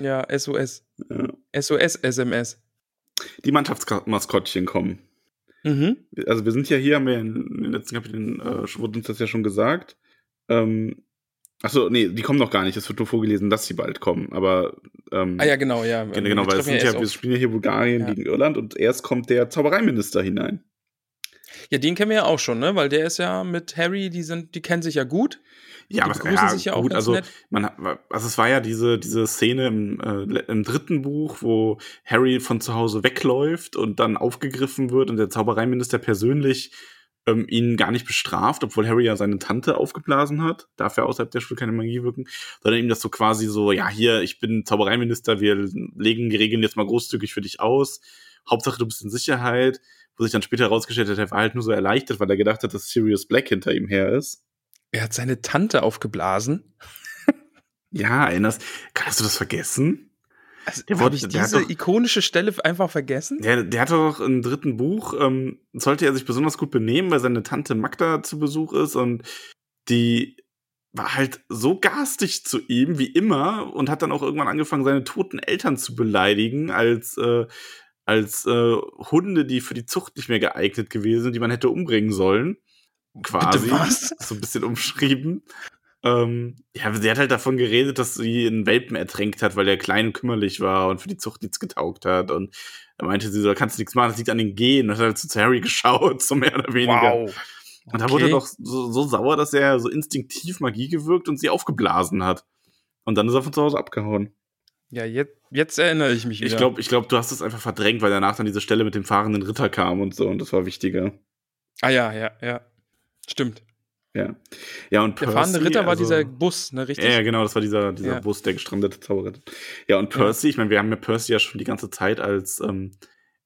Ja, SOS. Ja. SOS-SMS. Die Mannschaftsmaskottchen kommen. Mhm. Also wir sind ja hier, haben wir in den letzten Kapiteln, äh, wurde uns das ja schon gesagt. Ähm, Achso, nee, die kommen noch gar nicht. Es wird nur vorgelesen, dass sie bald kommen. Aber ähm, ah ja, genau, ja. Genau, genau weil sind ja, wir spielen ja hier Bulgarien ja. gegen Irland und erst kommt der Zaubereiminister hinein. Ja, den kennen wir ja auch schon, ne? Weil der ist ja mit Harry, die sind, die kennen sich ja gut. Ja, aber ja, sich ja gut, auch also nett. man also es war ja diese diese Szene im, äh, im dritten Buch, wo Harry von zu Hause wegläuft und dann aufgegriffen wird und der Zaubereiminister persönlich ähm, ihn gar nicht bestraft, obwohl Harry ja seine Tante aufgeblasen hat, darf er außerhalb der Schule keine Magie wirken, sondern ihm das so quasi so, ja, hier, ich bin Zaubereiminister, wir legen die Regeln jetzt mal großzügig für dich aus. Hauptsache, du bist in Sicherheit. Wo sich dann später herausgestellt hat, er war halt nur so erleichtert, weil er gedacht hat, dass Sirius Black hinter ihm her ist. Er hat seine Tante aufgeblasen. ja, erinnerst, kannst du das vergessen? Also, der wurde ich diese doch, ikonische Stelle einfach vergessen? Der, der hatte doch im dritten Buch, ähm, sollte er sich besonders gut benehmen, weil seine Tante Magda zu Besuch ist und die war halt so garstig zu ihm wie immer und hat dann auch irgendwann angefangen, seine toten Eltern zu beleidigen als, äh, als äh, Hunde, die für die Zucht nicht mehr geeignet gewesen sind, die man hätte umbringen sollen. Quasi. Bitte was? So ein bisschen umschrieben. Ähm, ja, sie hat halt davon geredet, dass sie einen Welpen ertränkt hat, weil der klein und kümmerlich war und für die Zucht nichts getaugt hat. Und da meinte sie so, da kannst du nichts machen, das liegt an den Genen. Und hat halt zu Harry geschaut, so mehr oder weniger. Wow. Und da wurde er doch so, so, sauer, dass er so instinktiv Magie gewirkt und sie aufgeblasen hat. Und dann ist er von zu Hause abgehauen. Ja, jetzt, jetzt erinnere ich mich wieder. Ich glaube, ich glaub, du hast es einfach verdrängt, weil danach dann diese Stelle mit dem fahrenden Ritter kam und so und das war wichtiger. Ah ja, ja, ja. Stimmt. Ja. Ja, und Der fahrende Ritter war also, dieser Bus, ne, richtig? Ja, genau, das war dieser, dieser ja. Bus, der gestrandete Zauberritter. Ja, und Percy, ja. ich meine, wir haben ja Percy ja schon die ganze Zeit als ähm,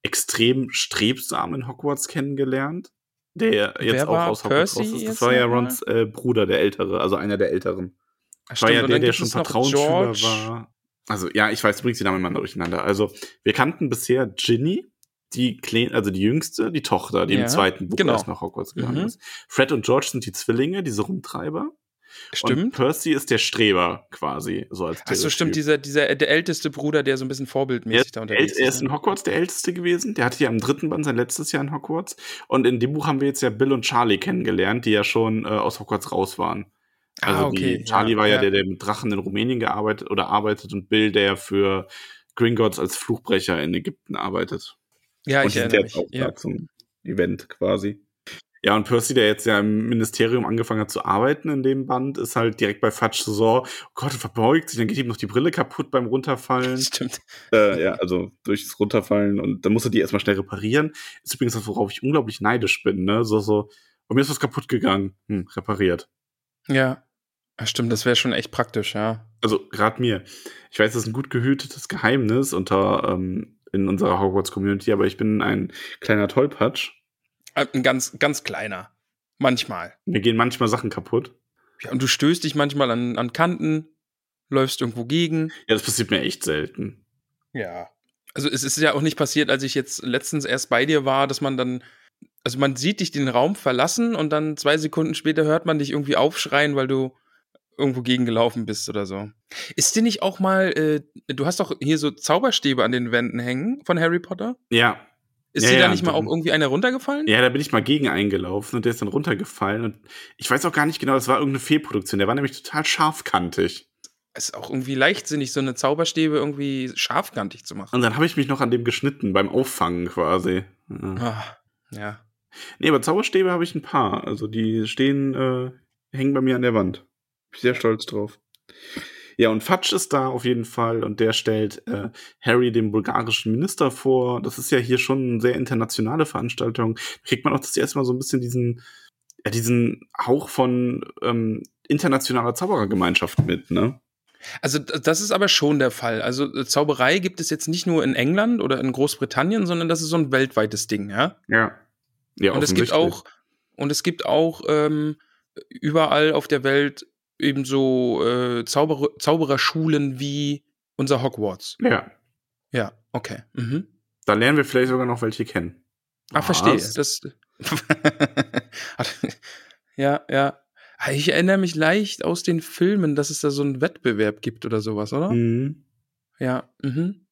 extrem strebsam in Hogwarts kennengelernt. Der jetzt Wer auch aus Hogwarts raus ist. Das war ja Rons äh, Bruder, der Ältere, also einer der Älteren. Ach, war ja der, der schon Vertrauensschüler war. Also, ja, ich weiß, du bringst die Namen immer durcheinander. Also, wir kannten bisher Ginny, die Kleine, also die jüngste, die Tochter, die ja, im zweiten Buch genau. erst nach Hogwarts gegangen mhm. ist. Fred und George sind die Zwillinge, diese Rumtreiber. Stimmt. Und Percy ist der Streber quasi, so als Achso, stimmt, dieser, dieser, der älteste Bruder, der so ein bisschen vorbildmäßig da unterwegs ist. Er ist in Hogwarts der älteste gewesen. Der hatte ja im dritten Band sein letztes Jahr in Hogwarts. Und in dem Buch haben wir jetzt ja Bill und Charlie kennengelernt, die ja schon äh, aus Hogwarts raus waren. Also ah, okay. die, Charlie ja, war ja, ja, der, der mit Drachen in Rumänien gearbeitet oder arbeitet und Bill, der für Gringotts als Fluchbrecher in Ägypten arbeitet. Ja, und ich erinnere mich. Auch ja. zum Event quasi. Ja, und Percy, der jetzt ja im Ministerium angefangen hat zu arbeiten in dem Band, ist halt direkt bei Fudge so, oh Gott, er verbeugt sich, dann geht ihm noch die Brille kaputt beim Runterfallen. Stimmt. Äh, ja, also durchs Runterfallen und dann muss er die erstmal schnell reparieren. Ist übrigens das, worauf ich unglaublich neidisch bin, ne? So, so, bei mir ist was kaputt gegangen. Hm, repariert. Ja. ja stimmt, das wäre schon echt praktisch, ja. Also, gerade mir. Ich weiß, das ist ein gut gehütetes Geheimnis unter ähm, in unserer Hogwarts-Community, aber ich bin ein kleiner Tollpatsch. Äh, ein ganz, ganz kleiner. Manchmal. Mir gehen manchmal Sachen kaputt. Ja, und du stößt dich manchmal an, an Kanten, läufst irgendwo gegen. Ja, das passiert mir echt selten. Ja. Also es ist ja auch nicht passiert, als ich jetzt letztens erst bei dir war, dass man dann, also man sieht dich den Raum verlassen und dann zwei Sekunden später hört man dich irgendwie aufschreien, weil du irgendwo gegengelaufen bist oder so. Ist dir nicht auch mal, äh, du hast doch hier so Zauberstäbe an den Wänden hängen von Harry Potter? Ja. Ist ja, dir ja, da nicht mal auch irgendwie einer runtergefallen? Ja, da bin ich mal gegen eingelaufen und der ist dann runtergefallen. Und ich weiß auch gar nicht genau, das war irgendeine Fehlproduktion. Der war nämlich total scharfkantig. Es ist auch irgendwie leichtsinnig, so eine Zauberstäbe irgendwie scharfkantig zu machen. Und dann habe ich mich noch an dem geschnitten, beim Auffangen quasi. Ja. Ach, ja. Nee, aber Zauberstäbe habe ich ein paar. Also die stehen, äh, hängen bei mir an der Wand. Bin sehr stolz drauf. Ja, und Fatsch ist da auf jeden Fall und der stellt äh, Harry dem bulgarischen Minister vor. Das ist ja hier schon eine sehr internationale Veranstaltung. Da kriegt man auch das erste Mal so ein bisschen diesen, ja, diesen Hauch von ähm, internationaler Zauberergemeinschaft mit, ne? Also das ist aber schon der Fall. Also Zauberei gibt es jetzt nicht nur in England oder in Großbritannien, sondern das ist so ein weltweites Ding, ja? Ja. Ja, und es gibt auch und es gibt auch ähm, überall auf der Welt ebenso äh, Zauberer, Zaubererschulen wie unser Hogwarts. Ja. Ja, okay. Mhm. Da lernen wir vielleicht sogar noch welche kennen. Ah, verstehe. Das, ja, ja. Ah, ich erinnere mich leicht aus den Filmen, dass es da so einen Wettbewerb gibt oder sowas, oder? Mhm. Ja, mhm.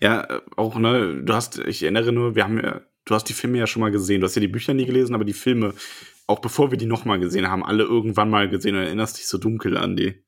Ja, äh, auch, ne, du hast, ich erinnere nur, wir haben ja, du hast die Filme ja schon mal gesehen. Du hast ja die Bücher nie gelesen, aber die Filme auch bevor wir die nochmal gesehen haben, alle irgendwann mal gesehen und erinnerst dich so dunkel an die.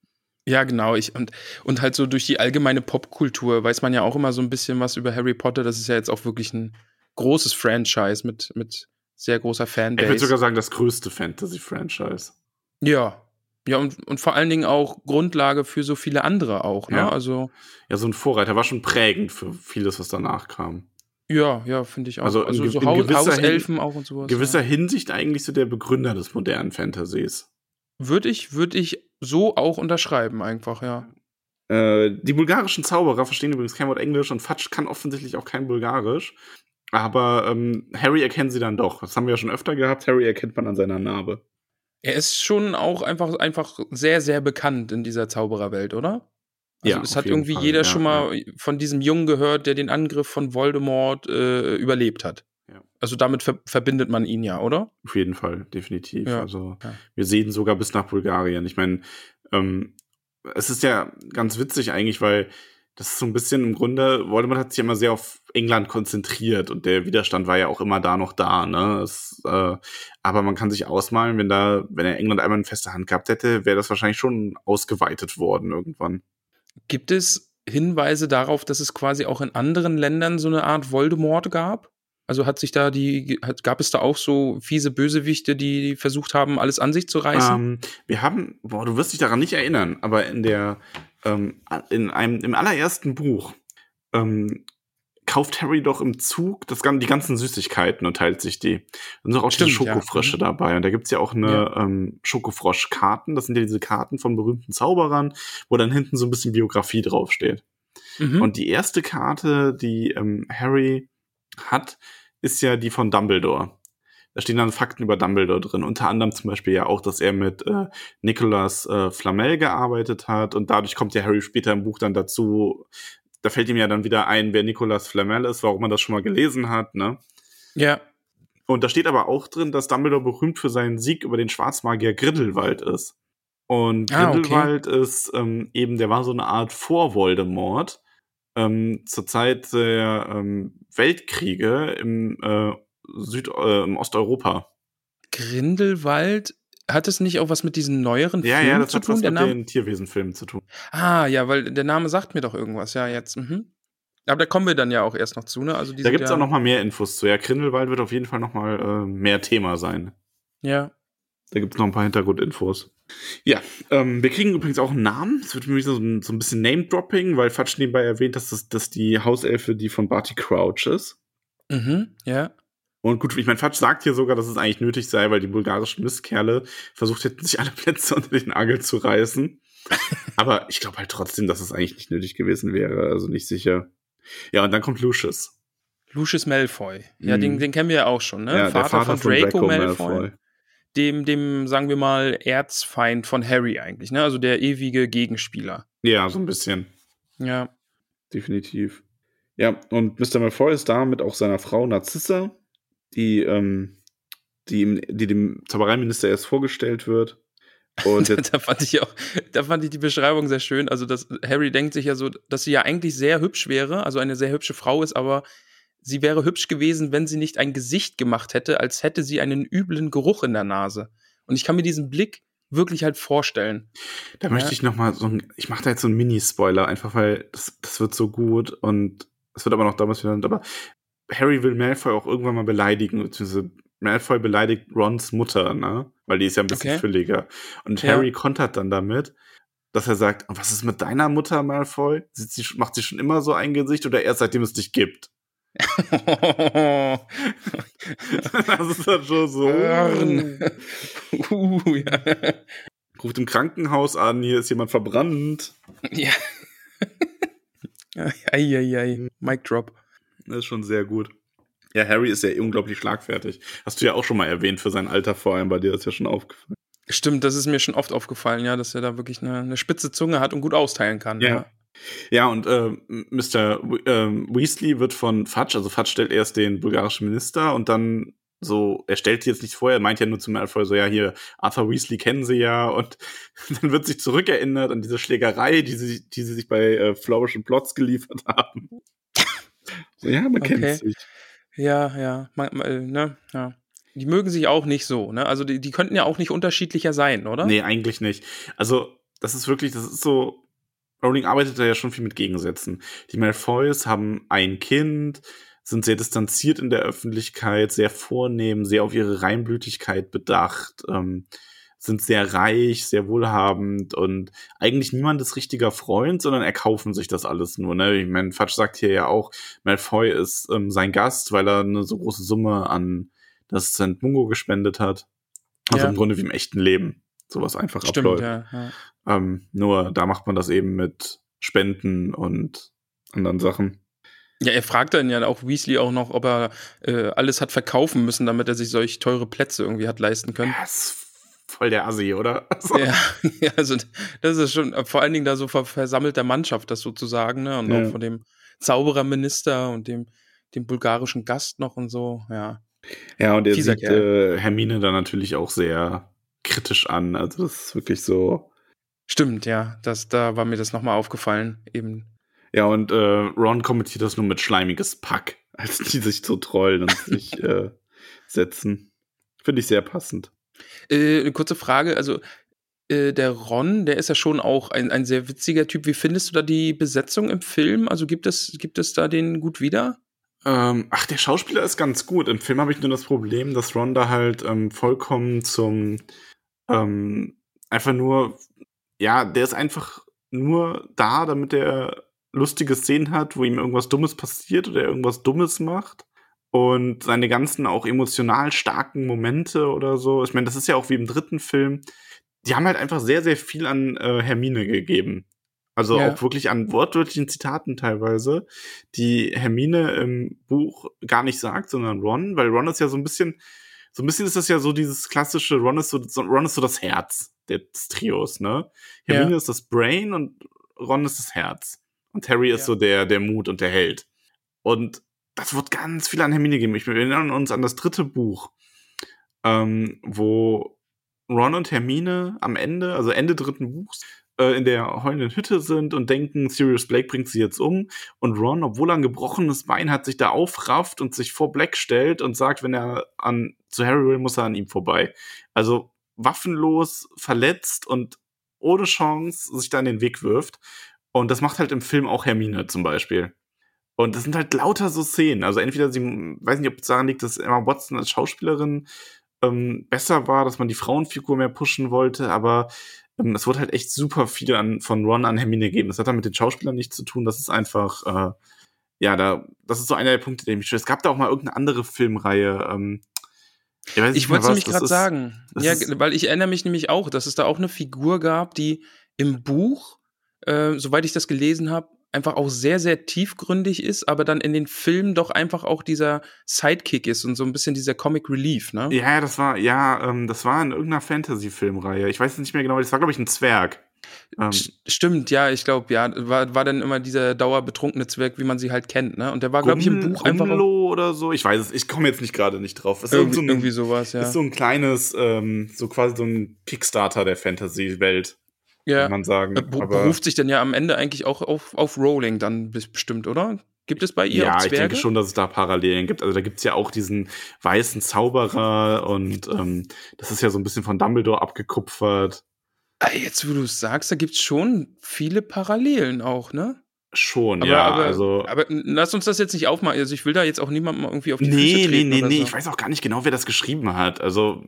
Ja, genau. Ich, und, und halt so durch die allgemeine Popkultur weiß man ja auch immer so ein bisschen was über Harry Potter. Das ist ja jetzt auch wirklich ein großes Franchise mit, mit sehr großer Fanbase. Ich würde sogar sagen, das größte Fantasy-Franchise. Ja. Ja, und, und vor allen Dingen auch Grundlage für so viele andere auch, ne? Ja. Also. Ja, so ein Vorreiter war schon prägend für vieles, was danach kam. Ja, ja, finde ich auch. Also, also in, so Haus, Hauselfen auch und sowas. Gewisser ja. Hinsicht eigentlich so der Begründer des modernen Fantasies. Würde ich, würde ich so auch unterschreiben, einfach, ja. Äh, die bulgarischen Zauberer verstehen übrigens kein Wort Englisch und Fatsch kann offensichtlich auch kein Bulgarisch. Aber ähm, Harry erkennt sie dann doch. Das haben wir ja schon öfter gehabt. Harry erkennt man an seiner Narbe. Er ist schon auch einfach, einfach sehr, sehr bekannt in dieser Zaubererwelt, oder? Also ja, es hat irgendwie Fall. jeder ja, schon mal ja. von diesem Jungen gehört, der den Angriff von Voldemort äh, überlebt hat. Also damit ver verbindet man ihn ja, oder? Auf jeden Fall, definitiv. Also wir sehen sogar bis nach Bulgarien. Ich meine, ähm, es ist ja ganz witzig eigentlich, weil das ist so ein bisschen im Grunde, Voldemort hat sich immer sehr auf England konzentriert und der Widerstand war ja auch immer da noch da, ne? Es, äh, aber man kann sich ausmalen, wenn da, wenn er England einmal in fester Hand gehabt hätte, wäre das wahrscheinlich schon ausgeweitet worden irgendwann. Gibt es Hinweise darauf, dass es quasi auch in anderen Ländern so eine Art Voldemort gab? Also hat sich da die, gab es da auch so fiese Bösewichte, die versucht haben, alles an sich zu reißen? Ähm, wir haben, boah, du wirst dich daran nicht erinnern, aber in der ähm, in einem, im allerersten Buch ähm, kauft Harry doch im Zug das, die ganzen Süßigkeiten und teilt sich die. Und auch Stimmt, diese Schokofrösche ja. Mhm. dabei. Und da gibt's ja auch eine ja. ähm, Schokofrosch-Karten. Das sind ja diese Karten von berühmten Zauberern, wo dann hinten so ein bisschen Biografie draufsteht. Mhm. Und die erste Karte, die ähm, Harry hat, ist ja die von Dumbledore. Da stehen dann Fakten über Dumbledore drin. Unter anderem zum Beispiel ja auch, dass er mit äh, Nicolas äh, Flamel gearbeitet hat. Und dadurch kommt ja Harry später im Buch dann dazu. Da fällt ihm ja dann wieder ein, wer Nicolas Flamel ist, warum man das schon mal gelesen hat, ne? Ja. Und da steht aber auch drin, dass Dumbledore berühmt für seinen Sieg über den Schwarzmagier Grindelwald ist. Und ah, Grindelwald okay. ist ähm, eben, der war so eine Art Vor-Voldemort ähm, zur Zeit der ähm, Weltkriege im äh, Süd, äh, im Osteuropa. Grindelwald hat es nicht auch was mit diesen neueren ja, Filmen ja, das zu hat tun? Was mit Name? den Tierwesenfilmen zu tun. Ah, ja, weil der Name sagt mir doch irgendwas. Ja, jetzt. Mhm. Aber da kommen wir dann ja auch erst noch zu, ne? Also da gibt es ja auch noch mal mehr Infos zu. Ja, Grindelwald wird auf jeden Fall noch mal äh, mehr Thema sein. Ja. Da gibt es noch ein paar Hintergrundinfos. Ja, ähm, wir kriegen übrigens auch einen Namen. Es wird für mich so, so ein bisschen Name-Dropping, weil Fatsch nebenbei erwähnt, dass das dass die Hauselfe die von Barty Crouch ist. Mhm, ja. Und gut, ich meine, Fatsch sagt hier sogar, dass es eigentlich nötig sei, weil die bulgarischen Mistkerle versucht hätten, sich alle Plätze unter den Nagel zu reißen. Aber ich glaube halt trotzdem, dass es eigentlich nicht nötig gewesen wäre. Also nicht sicher. Ja, und dann kommt Lucius. Lucius Malfoy. Ja, mm. den, den kennen wir ja auch schon, ne? Ja, Vater, Vater, von, von Draco, Draco Malfoy. Malfoy. Dem, dem, sagen wir mal, Erzfeind von Harry eigentlich, ne? Also der ewige Gegenspieler. Ja, so ein bisschen. Ja. Definitiv. Ja, und Mr. Malfoy ist da mit auch seiner Frau Narzissa die, ähm, die, die dem Zaubereiminister erst vorgestellt wird. Und da fand ich auch, da fand ich die Beschreibung sehr schön. Also, dass Harry denkt sich ja so, dass sie ja eigentlich sehr hübsch wäre, also eine sehr hübsche Frau ist, aber sie wäre hübsch gewesen, wenn sie nicht ein Gesicht gemacht hätte, als hätte sie einen üblen Geruch in der Nase. Und ich kann mir diesen Blick wirklich halt vorstellen. Da ja. möchte ich noch mal so ein, ich mache da jetzt so einen Mini-Spoiler, einfach weil das, das wird so gut und es wird aber noch damals wieder, aber Harry will Malfoy auch irgendwann mal beleidigen, beziehungsweise Malfoy beleidigt Rons Mutter, ne? Weil die ist ja ein bisschen okay. fülliger. Und ja. Harry kontert dann damit, dass er sagt, was ist mit deiner Mutter, Malfoy? Sie, macht sie schon immer so ein Gesicht oder erst seitdem es dich gibt? das ist dann schon so. uh, ja. Ruft im Krankenhaus an, hier ist jemand verbrannt. Ja. Eieiei, Mic Drop. Das ist schon sehr gut. Ja, Harry ist ja unglaublich schlagfertig. Hast du ja auch schon mal erwähnt für sein Alter vor allem, bei dir ist ja schon aufgefallen. Stimmt, das ist mir schon oft aufgefallen, ja, dass er da wirklich eine, eine spitze Zunge hat und gut austeilen kann. Ja. Ja, ja und äh, Mr. äh, Weasley wird von Fudge, also Fudge stellt erst den bulgarischen Minister und dann so, er stellt jetzt nicht vor, er meint ja nur zum Malfoy so, ja, hier, Arthur Weasley kennen sie ja und dann wird sich zurückerinnert an diese Schlägerei, die sie, die sie sich bei äh, Flourish and Plots geliefert haben. Ja, man okay. kennt sich. Ja, ja, man, man, ne, ja. Die mögen sich auch nicht so, ne? Also die, die könnten ja auch nicht unterschiedlicher sein, oder? Nee, eigentlich nicht. Also, das ist wirklich, das ist so. Rowling arbeitet da ja schon viel mit Gegensätzen. Die Malfoys haben ein Kind, sind sehr distanziert in der Öffentlichkeit, sehr vornehm, sehr auf ihre Reinblütigkeit bedacht. Ähm, sind sehr reich, sehr wohlhabend und eigentlich niemand ist richtiger Freund, sondern erkaufen sich das alles nur. Ne? Ich meine, Fatsch sagt hier ja auch, Malfoy ist ähm, sein Gast, weil er eine so große Summe an das St. Mungo gespendet hat. Also ja. im Grunde wie im echten Leben sowas einfach Stimmt, abläuft. Ja, ja. Ähm, nur da macht man das eben mit Spenden und anderen Sachen. Ja, er fragt dann ja auch Weasley auch noch, ob er äh, alles hat verkaufen müssen, damit er sich solch teure Plätze irgendwie hat leisten können. Ja, voll der Assi, oder? Also. Ja, ja, also das ist schon vor allen Dingen da so ver versammelter Mannschaft, das sozusagen, ne? Und ja. auch von dem Zaubererminister und dem, dem bulgarischen Gast noch und so, ja. Ja, und er Fieser sieht äh, Hermine dann natürlich auch sehr kritisch an. Also das ist wirklich so. Stimmt, ja. Das, da war mir das nochmal aufgefallen, eben. Ja, und äh, Ron kommentiert das nur mit schleimiges Pack, als die sich so trollen und sich äh, setzen. Finde ich sehr passend. Äh, eine kurze Frage, also äh, der Ron, der ist ja schon auch ein, ein sehr witziger Typ. Wie findest du da die Besetzung im Film? Also gibt es, gibt es da den gut wieder? Ähm, ach, der Schauspieler ist ganz gut. Im Film habe ich nur das Problem, dass Ron da halt ähm, vollkommen zum ähm, einfach nur, ja, der ist einfach nur da, damit er lustige Szenen hat, wo ihm irgendwas Dummes passiert oder er irgendwas Dummes macht. Und seine ganzen auch emotional starken Momente oder so. Ich meine, das ist ja auch wie im dritten Film. Die haben halt einfach sehr, sehr viel an äh, Hermine gegeben. Also ja. auch wirklich an wortwörtlichen Zitaten teilweise, die Hermine im Buch gar nicht sagt, sondern Ron, weil Ron ist ja so ein bisschen, so ein bisschen ist das ja so dieses klassische, Ron ist so, Ron ist so das Herz des Trios, ne? Hermine ja. ist das Brain und Ron ist das Herz. Und Harry ist so der, der Mut und der Held. Und das wird ganz viel an Hermine geben. Ich wir erinnern uns an das dritte Buch, ähm, wo Ron und Hermine am Ende, also Ende dritten Buchs, äh, in der heulenden Hütte sind und denken, Sirius Blake bringt sie jetzt um. Und Ron, obwohl er ein gebrochenes Bein hat, sich da aufrafft und sich vor Black stellt und sagt, wenn er an zu Harry will, muss er an ihm vorbei. Also waffenlos, verletzt und ohne Chance sich da in den Weg wirft. Und das macht halt im Film auch Hermine zum Beispiel. Und das sind halt lauter so Szenen. Also entweder sie, weiß nicht, ob es daran liegt, dass Emma Watson als Schauspielerin ähm, besser war, dass man die Frauenfigur mehr pushen wollte, aber ähm, es wurde halt echt super viel an, von Ron an Hermine gegeben. Das hat dann mit den Schauspielern nichts zu tun. Das ist einfach, äh, ja, da, das ist so einer der Punkte, der mich stört. Es gab da auch mal irgendeine andere Filmreihe, ähm, ich, ich wollte es nämlich gerade sagen. Ja, weil ich erinnere mich nämlich auch, dass es da auch eine Figur gab, die im Buch, äh, soweit ich das gelesen habe, einfach auch sehr, sehr tiefgründig ist, aber dann in den Filmen doch einfach auch dieser Sidekick ist und so ein bisschen dieser Comic Relief, ne? Ja, das war, ja, ähm, das war in irgendeiner Fantasy-Filmreihe. Ich weiß nicht mehr genau, das war, glaube ich, ein Zwerg. Ähm, Stimmt, ja, ich glaube, ja, war, war dann immer dieser dauerbetrunkene Zwerg, wie man sie halt kennt, ne? Und der war, glaube ich, im Buch einfach. Auch oder so, ich weiß es, ich komme jetzt nicht gerade nicht drauf. Ist irgendwie, so ein, irgendwie sowas, ja. Ist so ein kleines, ähm, so quasi so ein Kickstarter der Fantasy-Welt ja. man sagen. Äh, aber beruft sich dann ja am Ende eigentlich auch auf, auf Rowling dann bestimmt, oder? Gibt es bei ihr Ja, ich denke schon, dass es da Parallelen gibt. Also da gibt es ja auch diesen weißen Zauberer und ähm, das ist ja so ein bisschen von Dumbledore abgekupfert. Jetzt, wo du es sagst, da gibt es schon viele Parallelen auch, ne? Schon, aber, ja. Aber, also, aber lass uns das jetzt nicht aufmachen. Also ich will da jetzt auch niemandem irgendwie auf die nee, Füße treten. Nee, nee, nee, so. ich weiß auch gar nicht genau, wer das geschrieben hat. Also,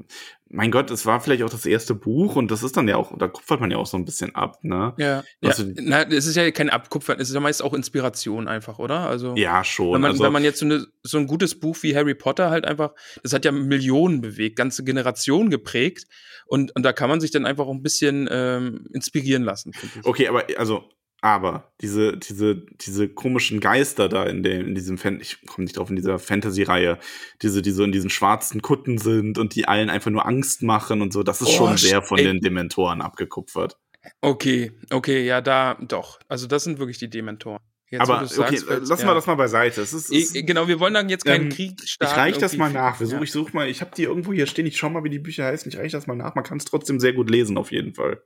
mein Gott, es war vielleicht auch das erste Buch und das ist dann ja auch, da kupfert man ja auch so ein bisschen ab, ne? Ja. ja. Na, es ist ja kein Abkupfern, es ist ja meist auch Inspiration einfach, oder? Also. Ja, schon. Wenn man, also, wenn man jetzt so, eine, so ein gutes Buch wie Harry Potter halt einfach, das hat ja Millionen bewegt, ganze Generationen geprägt. Und, und da kann man sich dann einfach auch ein bisschen ähm, inspirieren lassen. Okay, aber also aber diese, diese, diese komischen Geister da in, dem, in diesem Fan, ich komme nicht drauf, in dieser Fantasy-Reihe, diese, die so in diesen schwarzen Kutten sind und die allen einfach nur Angst machen und so, das ist oh, schon sehr von ey. den Dementoren abgekupfert. Okay, okay, ja, da doch. Also das sind wirklich die Dementoren. Jetzt, aber sagst, okay, lassen ja. wir das mal beiseite. Es ist, es genau, wir wollen dann jetzt keinen ähm, Krieg starten. Ich reiche das mal nach. Versuch, ja. Ich suche mal, ich habe die irgendwo hier stehen. Ich schau mal, wie die Bücher heißen. Ich reiche das mal nach. Man kann es trotzdem sehr gut lesen, auf jeden Fall.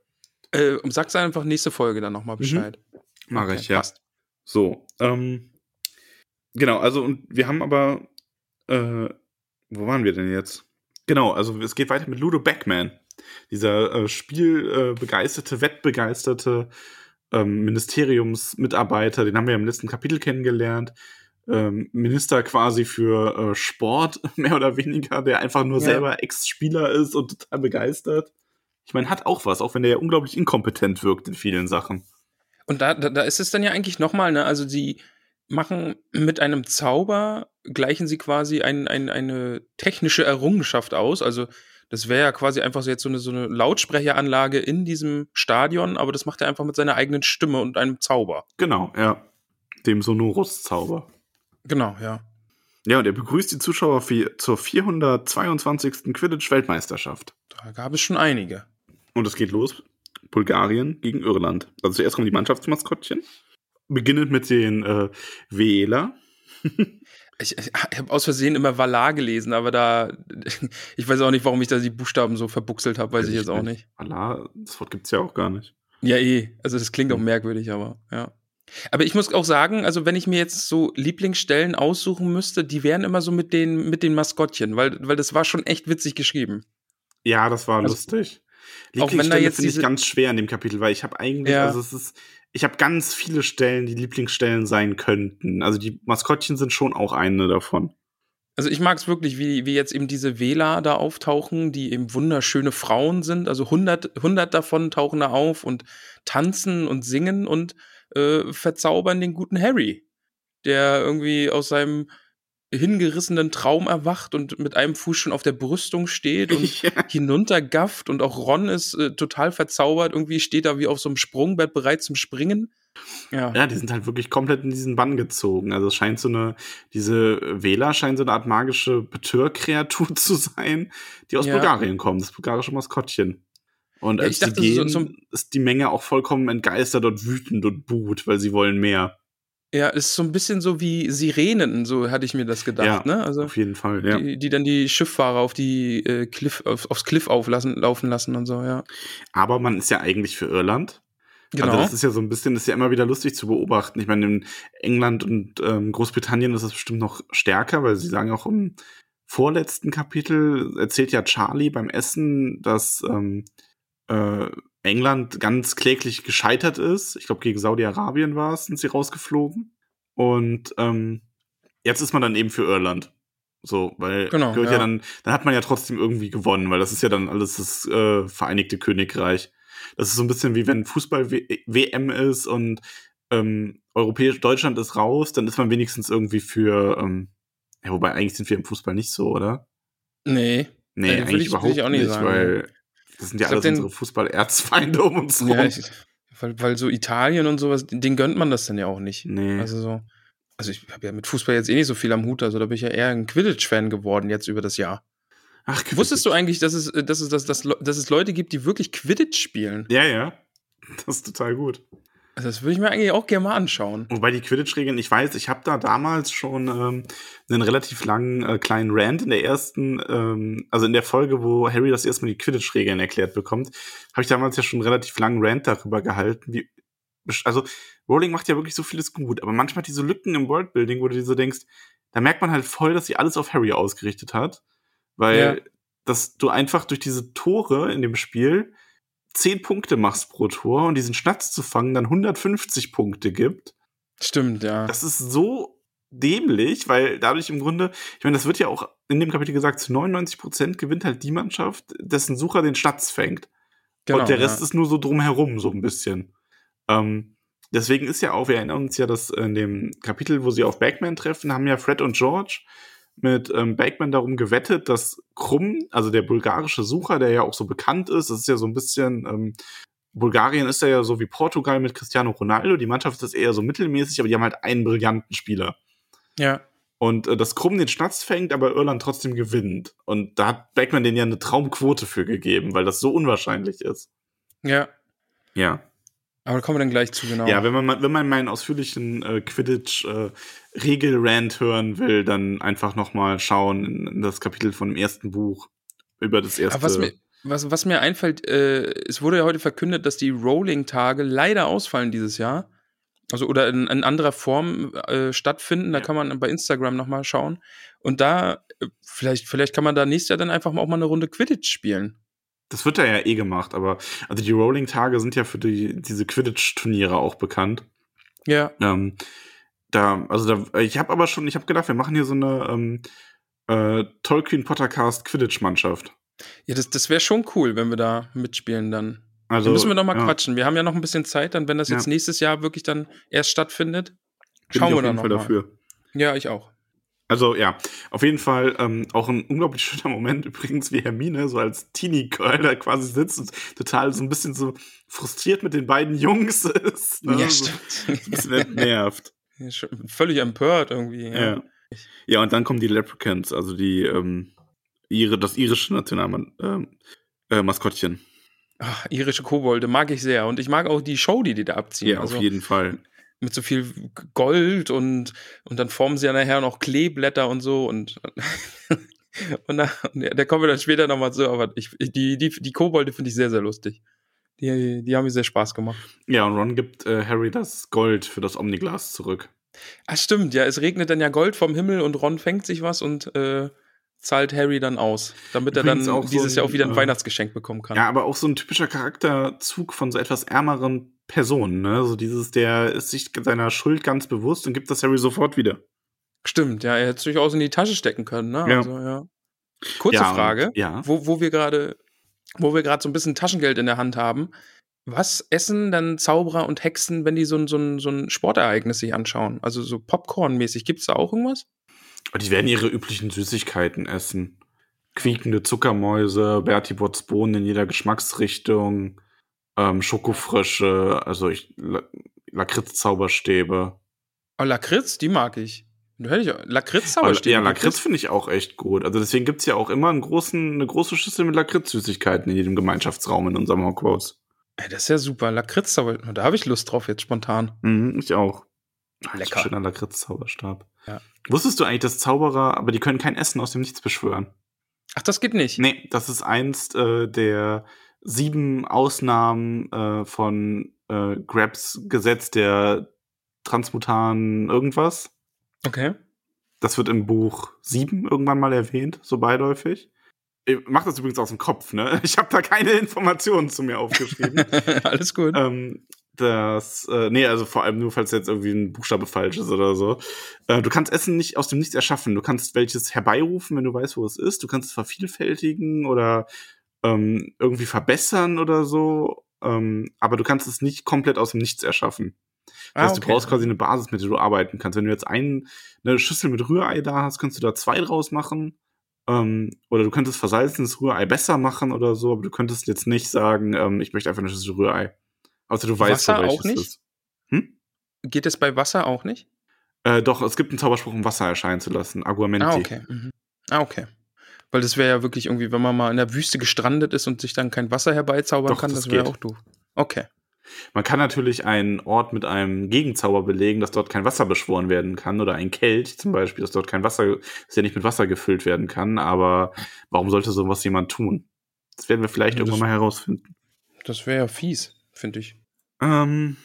Äh, sag's einfach nächste Folge dann nochmal mhm. Bescheid. Mhm. Mache okay, ich, ja. Passt. So, ähm, genau, also und wir haben aber, äh, wo waren wir denn jetzt? Genau, also es geht weiter mit Ludo Beckman, dieser äh, spielbegeisterte, wettbegeisterte ähm, Ministeriumsmitarbeiter, den haben wir im letzten Kapitel kennengelernt. Ähm, Minister quasi für äh, Sport, mehr oder weniger, der einfach nur ja. selber Ex-Spieler ist und total begeistert. Ich meine, hat auch was, auch wenn der ja unglaublich inkompetent wirkt in vielen Sachen. Und da, da, da ist es dann ja eigentlich nochmal, ne? Also sie machen mit einem Zauber, gleichen sie quasi ein, ein, eine technische Errungenschaft aus. Also das wäre ja quasi einfach so jetzt so eine, so eine Lautsprecheranlage in diesem Stadion, aber das macht er einfach mit seiner eigenen Stimme und einem Zauber. Genau, ja. Dem Sonorus-Zauber. Genau, ja. Ja, und er begrüßt die Zuschauer zur 422. Quidditch-Weltmeisterschaft. Da gab es schon einige. Und es geht los Bulgarien gegen Irland. Also zuerst kommen die Mannschaftsmaskottchen. Beginnend mit den äh, Wähler. Ich, ich habe aus Versehen immer Valar gelesen, aber da, ich weiß auch nicht, warum ich da die Buchstaben so verbuchselt habe, weiß ich, ich jetzt auch nicht. Valar, das Wort gibt es ja auch gar nicht. Ja, eh. Also das klingt auch hm. merkwürdig, aber ja. Aber ich muss auch sagen, also wenn ich mir jetzt so Lieblingsstellen aussuchen müsste, die wären immer so mit den, mit den Maskottchen, weil, weil das war schon echt witzig geschrieben. Ja, das war also, lustig. Lieblingsstelle finde ich ganz schwer in dem Kapitel, weil ich habe eigentlich, ja. also es ist, ich habe ganz viele Stellen, die Lieblingsstellen sein könnten. Also die Maskottchen sind schon auch eine davon. Also ich mag es wirklich, wie, wie jetzt eben diese Wähler da auftauchen, die eben wunderschöne Frauen sind. Also 100, 100 davon tauchen da auf und tanzen und singen und äh, verzaubern den guten Harry, der irgendwie aus seinem hingerissenen Traum erwacht und mit einem Fuß schon auf der Brüstung steht und ja. hinuntergafft und auch Ron ist äh, total verzaubert, irgendwie steht da wie auf so einem Sprungbrett bereit zum Springen. Ja. ja, die sind halt wirklich komplett in diesen Bann gezogen. Also es scheint so eine, diese Wähler scheinen so eine Art magische Betörkreatur zu sein, die aus ja. Bulgarien kommen, das bulgarische Maskottchen. Und als ja, dachte, die gehen, so ist die Menge auch vollkommen entgeistert und wütend und buht, weil sie wollen mehr. Ja, ist so ein bisschen so wie Sirenen, so hatte ich mir das gedacht, ja, ne? Also auf jeden Fall, ja. Die, die dann die Schifffahrer auf die äh, Cliff, auf, aufs Cliff auflassen, laufen lassen und so, ja. Aber man ist ja eigentlich für Irland. Also genau. Also das ist ja so ein bisschen, das ist ja immer wieder lustig zu beobachten. Ich meine, in England und ähm, Großbritannien ist das bestimmt noch stärker, weil sie sagen auch im vorletzten Kapitel erzählt ja Charlie beim Essen, dass ähm, äh, England ganz kläglich gescheitert ist. Ich glaube, gegen Saudi-Arabien war es, sind sie rausgeflogen. Und ähm, jetzt ist man dann eben für Irland. So, weil genau, ja. ja. dann, dann hat man ja trotzdem irgendwie gewonnen, weil das ist ja dann alles das äh, Vereinigte Königreich. Das ist so ein bisschen wie wenn Fußball-WM ist und ähm, europäisch Deutschland ist raus, dann ist man wenigstens irgendwie für, ähm, ja, wobei eigentlich sind wir im Fußball nicht so, oder? Nee. Nee, äh, eigentlich ich, überhaupt nicht, nicht sagen, weil das sind ja alles unsere Fußball-Erzfeinde um uns rum. Ja, ich, weil, weil so Italien und sowas, den gönnt man das dann ja auch nicht. Nee. Also so. Also ich habe ja mit Fußball jetzt eh nicht so viel am Hut, also da bin ich ja eher ein Quidditch-Fan geworden jetzt über das Jahr. Ach, Quidditch. Wusstest du eigentlich, dass es, dass, es, dass, dass, dass es Leute gibt, die wirklich Quidditch spielen? Ja, ja. Das ist total gut. Also das würde ich mir eigentlich auch gerne mal anschauen. Wobei die Quidditch-Regeln, ich weiß, ich habe da damals schon ähm, einen relativ langen äh, kleinen Rant in der ersten, ähm, also in der Folge, wo Harry das erstmal die Quidditch-Regeln erklärt bekommt, habe ich damals ja schon einen relativ langen Rant darüber gehalten, wie, also Rowling macht ja wirklich so vieles gut, aber manchmal diese Lücken im Worldbuilding, wo du dir so denkst, da merkt man halt voll, dass sie alles auf Harry ausgerichtet hat, weil ja. dass du einfach durch diese Tore in dem Spiel 10 Punkte machst pro Tor und diesen Schnatz zu fangen dann 150 Punkte gibt. Stimmt, ja. Das ist so dämlich, weil dadurch im Grunde, ich meine, das wird ja auch in dem Kapitel gesagt, zu 99 Prozent gewinnt halt die Mannschaft, dessen Sucher den Schnatz fängt. Genau, und der Rest ja. ist nur so drumherum, so ein bisschen. Ähm, deswegen ist ja auch, wir erinnern uns ja, dass in dem Kapitel, wo sie auf Bagman treffen, haben ja Fred und George mit ähm, Bakeman darum gewettet, dass Krumm, also der bulgarische Sucher, der ja auch so bekannt ist, das ist ja so ein bisschen, ähm, Bulgarien ist ja so wie Portugal mit Cristiano Ronaldo, die Mannschaft ist eher so mittelmäßig, aber die haben halt einen brillanten Spieler. Ja. Und äh, dass Krumm den Schnatz fängt, aber Irland trotzdem gewinnt. Und da hat Backman den ja eine Traumquote für gegeben, weil das so unwahrscheinlich ist. Ja. Ja. Aber da kommen wir dann gleich zu, genau. Ja, wenn man, wenn man meinen ausführlichen äh, Quidditch-Regel-Rant äh, hören will, dann einfach noch mal schauen in, in, das Kapitel von dem ersten Buch über das erste. Aber was mir, was, was mir einfällt, äh, es wurde ja heute verkündet, dass die Rolling-Tage leider ausfallen dieses Jahr. Also oder in, in anderer Form äh, stattfinden. Da ja. kann man bei Instagram noch mal schauen. Und da, äh, vielleicht, vielleicht kann man da nächstes Jahr dann einfach auch mal eine Runde Quidditch spielen. Das wird da ja eh gemacht, aber also die Rolling-Tage sind ja für die, diese Quidditch-Turniere auch bekannt. Ja. Ähm, da, also da, ich habe aber schon, ich habe gedacht, wir machen hier so eine ähm, äh, Tolkien Pottercast Quidditch-Mannschaft. Ja, das, das wäre schon cool, wenn wir da mitspielen dann. Also dann müssen wir noch mal ja. quatschen. Wir haben ja noch ein bisschen Zeit, dann wenn das jetzt ja. nächstes Jahr wirklich dann erst stattfindet, schauen wir dann noch Fall mal. dafür. Ja, ich auch. Also ja, auf jeden Fall ähm, auch ein unglaublich schöner Moment übrigens, wie Hermine so als Teenie-Girl da quasi sitzt und total so ein bisschen so frustriert mit den beiden Jungs ist. Ne? Ja, stimmt. So, ein bisschen entnervt. Ja, völlig empört irgendwie. Ja. ja. ja. und dann kommen die Leprechauns, also die ähm, ihre, das irische Nationalmaskottchen. Ähm, äh, Ach, irische Kobolde mag ich sehr. Und ich mag auch die Show, die die da abziehen. Ja, also, auf jeden Fall mit so viel Gold und, und dann formen sie ja nachher noch Kleeblätter und so und, und da, da kommen wir dann später nochmal zu, aber ich, die, die, die Kobolde finde ich sehr, sehr lustig. Die, die haben mir sehr Spaß gemacht. Ja, und Ron gibt äh, Harry das Gold für das Omniglas zurück. Ach, stimmt, ja, es regnet dann ja Gold vom Himmel und Ron fängt sich was und äh, zahlt Harry dann aus, damit Übrigens er dann dieses so ein, Jahr auch wieder ein äh, Weihnachtsgeschenk bekommen kann. Ja, aber auch so ein typischer Charakterzug von so etwas ärmeren Person, ne? So dieses, der ist sich seiner Schuld ganz bewusst und gibt das Harry sofort wieder. Stimmt, ja, er hätte es durchaus in die Tasche stecken können, ne? Ja. Also, ja. Kurze Ja, und- Frage, ja. wo, wo wir gerade, wo wir gerade so ein bisschen Taschengeld in der Hand haben. Was essen dann Zauberer und Hexen, wenn die so ein, so ein, so ein Sportereignis sich anschauen? Also so Popcorn-mäßig. Gibt es da auch irgendwas? Und die werden ihre üblichen Süßigkeiten essen. Quiekende Zuckermäuse, Bertie Botts Bohnen in jeder Geschmacksrichtung, ähm, Schokofrösche, also ich, La Lakritz-Zauberstäbe. Oh, Lakritz, die mag ich. Da hätte ich auch- Lakritz Aber, Zauberstäbe. ja, gibt Lakritz es? finde ich auch echt gut. Also deswegen gibt's ja auch immer einen großen, eine große Schüssel mit Lakritz-Süßigkeiten in jedem Gemeinschaftsraum in unserem Hogwarts. Ey, das ist ja super. Lakritz Zauber. Da habe ich Lust drauf jetzt spontan. Mhm, ich auch. Ah, Lecker. Schöner Lakritz-Zauberstab. Ja. Wusstest du eigentlich, dass Zauberer, aber die können kein Essen aus dem Nichts beschwören? Ach, das geht nicht. Nee, das ist einst äh, der sieben Ausnahmen äh, von äh, Grabs Gesetz der Transmutanen irgendwas. Okay. Das wird im Buch sieben irgendwann mal erwähnt, so beiläufig. Ich mach das übrigens aus dem Kopf, ne? Ich habe da keine Informationen zu mir aufgeschrieben. Alles gut. ähm, das, äh, nee, also vor allem nur, falls jetzt irgendwie ein Buchstabe falsch ist oder so. Äh, du kannst Essen nicht aus dem Nichts erschaffen. Du kannst welches herbeirufen, wenn du weißt, wo es ist. Du kannst es vervielfältigen oder ähm, irgendwie verbessern oder so. Ähm, aber du kannst es nicht komplett aus dem Nichts erschaffen. Das heißt, Ah, du brauchst quasi eine Basis, mit der du arbeiten kannst. Wenn du jetzt ein, eine Schüssel mit Rührei da hast, kannst du da zwei draus machen. Ähm, oder du könntest versalzenes Rührei besser machen oder so, aber du könntest jetzt nicht sagen, ähm, ich möchte einfach eine Schüssel Rührei. Außer du weißt, Wasser auch nicht? Hm? Geht es bei Wasser auch nicht? Äh, doch, es gibt einen Zauberspruch, um Wasser erscheinen zu lassen. Aguamenti. Ah, okay. Mhm. Ah, okay. Weil das wäre ja wirklich irgendwie, wenn man mal in der Wüste gestrandet ist und sich dann kein Wasser herbeizaubern Doch, kann, das das wäre auch doof. Okay. Man kann natürlich einen Ort mit einem Gegenzauber belegen, dass dort kein Wasser beschworen werden kann. Oder ein Kelch zum Beispiel, dass dort kein Wasser, dass der nicht mit Wasser gefüllt werden kann. Aber warum sollte sowas jemand tun? Das werden wir vielleicht Ja, irgendwann mal herausfinden. Das wäre ja fies, finde ich. Ähm,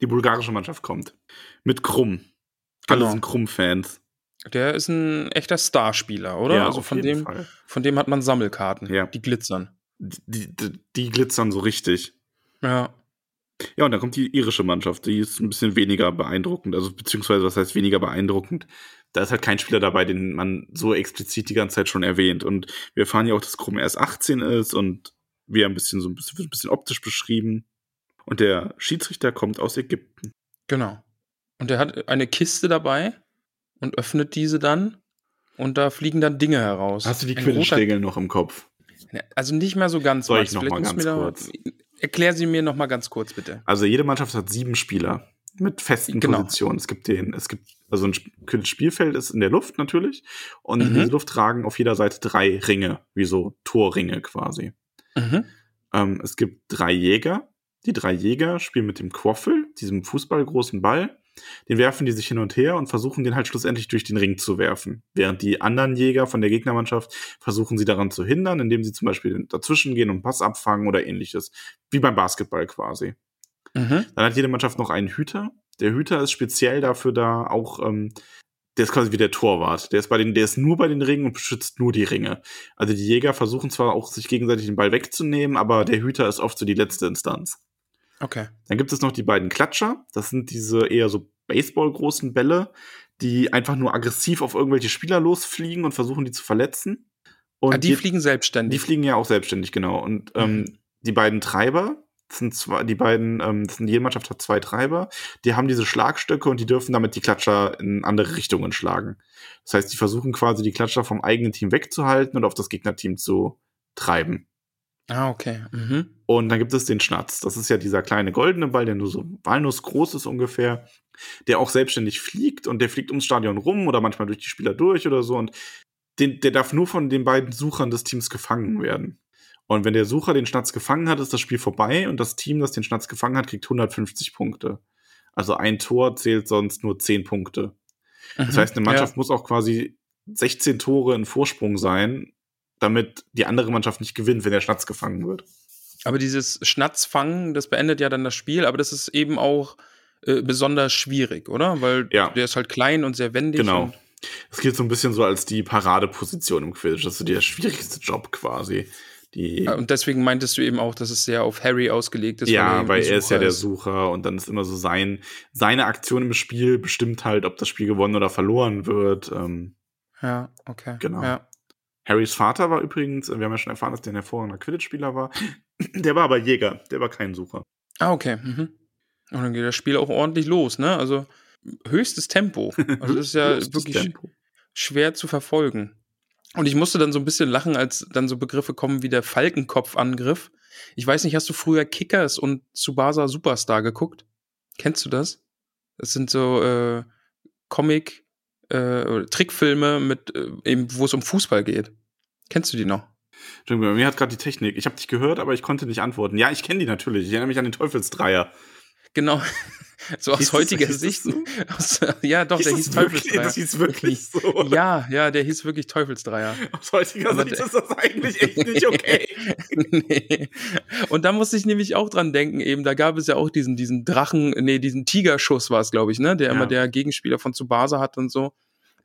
die bulgarische Mannschaft kommt. Mit Krumm. Alle Genau. sind Krumm-Fans. Der ist ein echter Starspieler, oder? also auf von dem, Fall. von dem hat man Sammelkarten, Ja. die glitzern. Die, die, die glitzern so richtig. Ja. Ja, und dann kommt die irische Mannschaft. Die ist ein bisschen weniger beeindruckend. Also, beziehungsweise, was heißt weniger beeindruckend? Da ist halt kein Spieler dabei, den man so explizit die ganze Zeit schon erwähnt. Und wir erfahren ja auch, dass Krumm erst 18 ist und wie er ein bisschen so ein bisschen, ein bisschen optisch beschrieben. Und der Schiedsrichter kommt aus Ägypten. Genau. Und er hat eine Kiste dabei und öffnet diese dann und da fliegen dann Dinge heraus. Hast du die Quidditch-Regeln noch im Kopf? Also nicht mehr so ganz. Soll ich noch Vielleicht mal musst du ganz da- kurz? Erklär sie mir noch mal ganz kurz, bitte. Also jede Mannschaft hat sieben Spieler mit festen Genau. Positionen. Es gibt den, es gibt, also ein Sp- Spielfeld ist in der Luft natürlich. Und in Mhm. diese Luft tragen auf jeder Seite drei Ringe, wie so Torringe quasi. Mhm. Ähm, es gibt drei Jäger. Die drei Jäger spielen mit dem Quaffel, diesem fußballgroßen Ball. Den werfen die sich hin und her und versuchen den halt schlussendlich durch den Ring zu werfen. Während die anderen Jäger von der Gegnermannschaft versuchen sie daran zu hindern, indem sie zum Beispiel dazwischen gehen und einen Pass abfangen oder ähnliches. Wie beim Basketball quasi. Mhm. Dann hat jede Mannschaft noch einen Hüter. Der Hüter ist speziell dafür da, auch, ähm, der ist quasi wie der Torwart. Der ist bei den, der ist nur bei den Ringen und beschützt nur die Ringe. Also die Jäger versuchen zwar auch, sich gegenseitig den Ball wegzunehmen, aber der Hüter ist oft so die letzte Instanz. Okay. Dann gibt es noch die beiden Klatscher. Das sind diese eher so Baseball-großen Bälle, die einfach nur aggressiv auf irgendwelche Spieler losfliegen und versuchen, die zu verletzen. Und ah, die je- fliegen selbstständig. die fliegen ja auch selbstständig, genau. Und ähm, Mhm. die beiden Treiber, das sind zwei, die beiden, ähm, das sind, jede Mannschaft hat zwei Treiber, die haben diese Schlagstöcke und die dürfen damit die Klatscher in andere Richtungen schlagen. Das heißt, die versuchen quasi die Klatscher vom eigenen Team wegzuhalten und auf das Gegnerteam zu treiben. Ah, okay. Mhm. Und dann gibt es den Schnatz. Das ist ja dieser kleine goldene Ball, der nur so walnussgroß ist ungefähr, der auch selbstständig fliegt und der fliegt ums Stadion rum oder manchmal durch die Spieler durch oder so. Und den, der darf nur von den beiden Suchern des Teams gefangen werden. Und wenn der Sucher den Schnatz gefangen hat, ist das Spiel vorbei und das Team, das den Schnatz gefangen hat, kriegt 150 Punkte. Also ein Tor zählt sonst nur 10 Punkte. Das Mhm. heißt, eine Mannschaft muss auch quasi 16 Tore in Vorsprung sein, damit die andere Mannschaft nicht gewinnt, wenn der Schnatz gefangen wird. Aber dieses Schnatzfangen, das beendet ja dann das Spiel, aber das ist eben auch äh, besonders schwierig, oder? Weil Ja. der ist halt klein und sehr wendig. Genau. Es gilt so ein bisschen so als die Paradeposition im Quidditch. Das ist so der schwierigste Job quasi. Die, und deswegen meintest du eben auch, dass es sehr auf Harry ausgelegt ist. Ja, weil, weil er ist ja der Sucher und dann ist immer so sein, seine Aktion im Spiel bestimmt halt, ob das Spiel gewonnen oder verloren wird. Ähm, ja, okay. Genau. Ja. Harrys Vater war übrigens, wir haben ja schon erfahren, dass der ein hervorragender Quidditch-Spieler war. Der war aber Jäger, der war kein Sucher. Ah, okay. Mhm. Und dann geht das Spiel auch ordentlich los, ne? Also höchstes Tempo. Also das ist ja wirklich Tempo. schwer zu verfolgen. Und ich musste dann so ein bisschen lachen, als dann so Begriffe kommen wie der Falkenkopfangriff. Ich weiß nicht, hast du früher Kickers und Tsubasa Superstar geguckt? Kennst du das? Das sind so äh, Comic, äh, Trickfilme mit äh, eben, wo es um Fußball geht. Kennst du die noch? Entschuldigung, mir hat gerade die Technik. Ich habe dich gehört, aber ich konnte nicht antworten. Ja, ich kenne die natürlich. Ich erinnere mich an den Teufelsdreier. Genau. So aus hieß heutiger das, Sicht. So? Aus, ja, doch, hieß der hieß Teufelsdreier. Das hieß wirklich so. Ja, ja, der hieß wirklich Teufelsdreier. Aus heutiger Aber Sicht ist das eigentlich echt nicht okay. nee. Und da musste ich nämlich auch dran denken, eben, da gab es ja auch diesen, diesen Drachen, nee, diesen Tigerschuss war es, glaube ich, ne, der ja. immer der Gegenspieler von Tsubasa hat und so.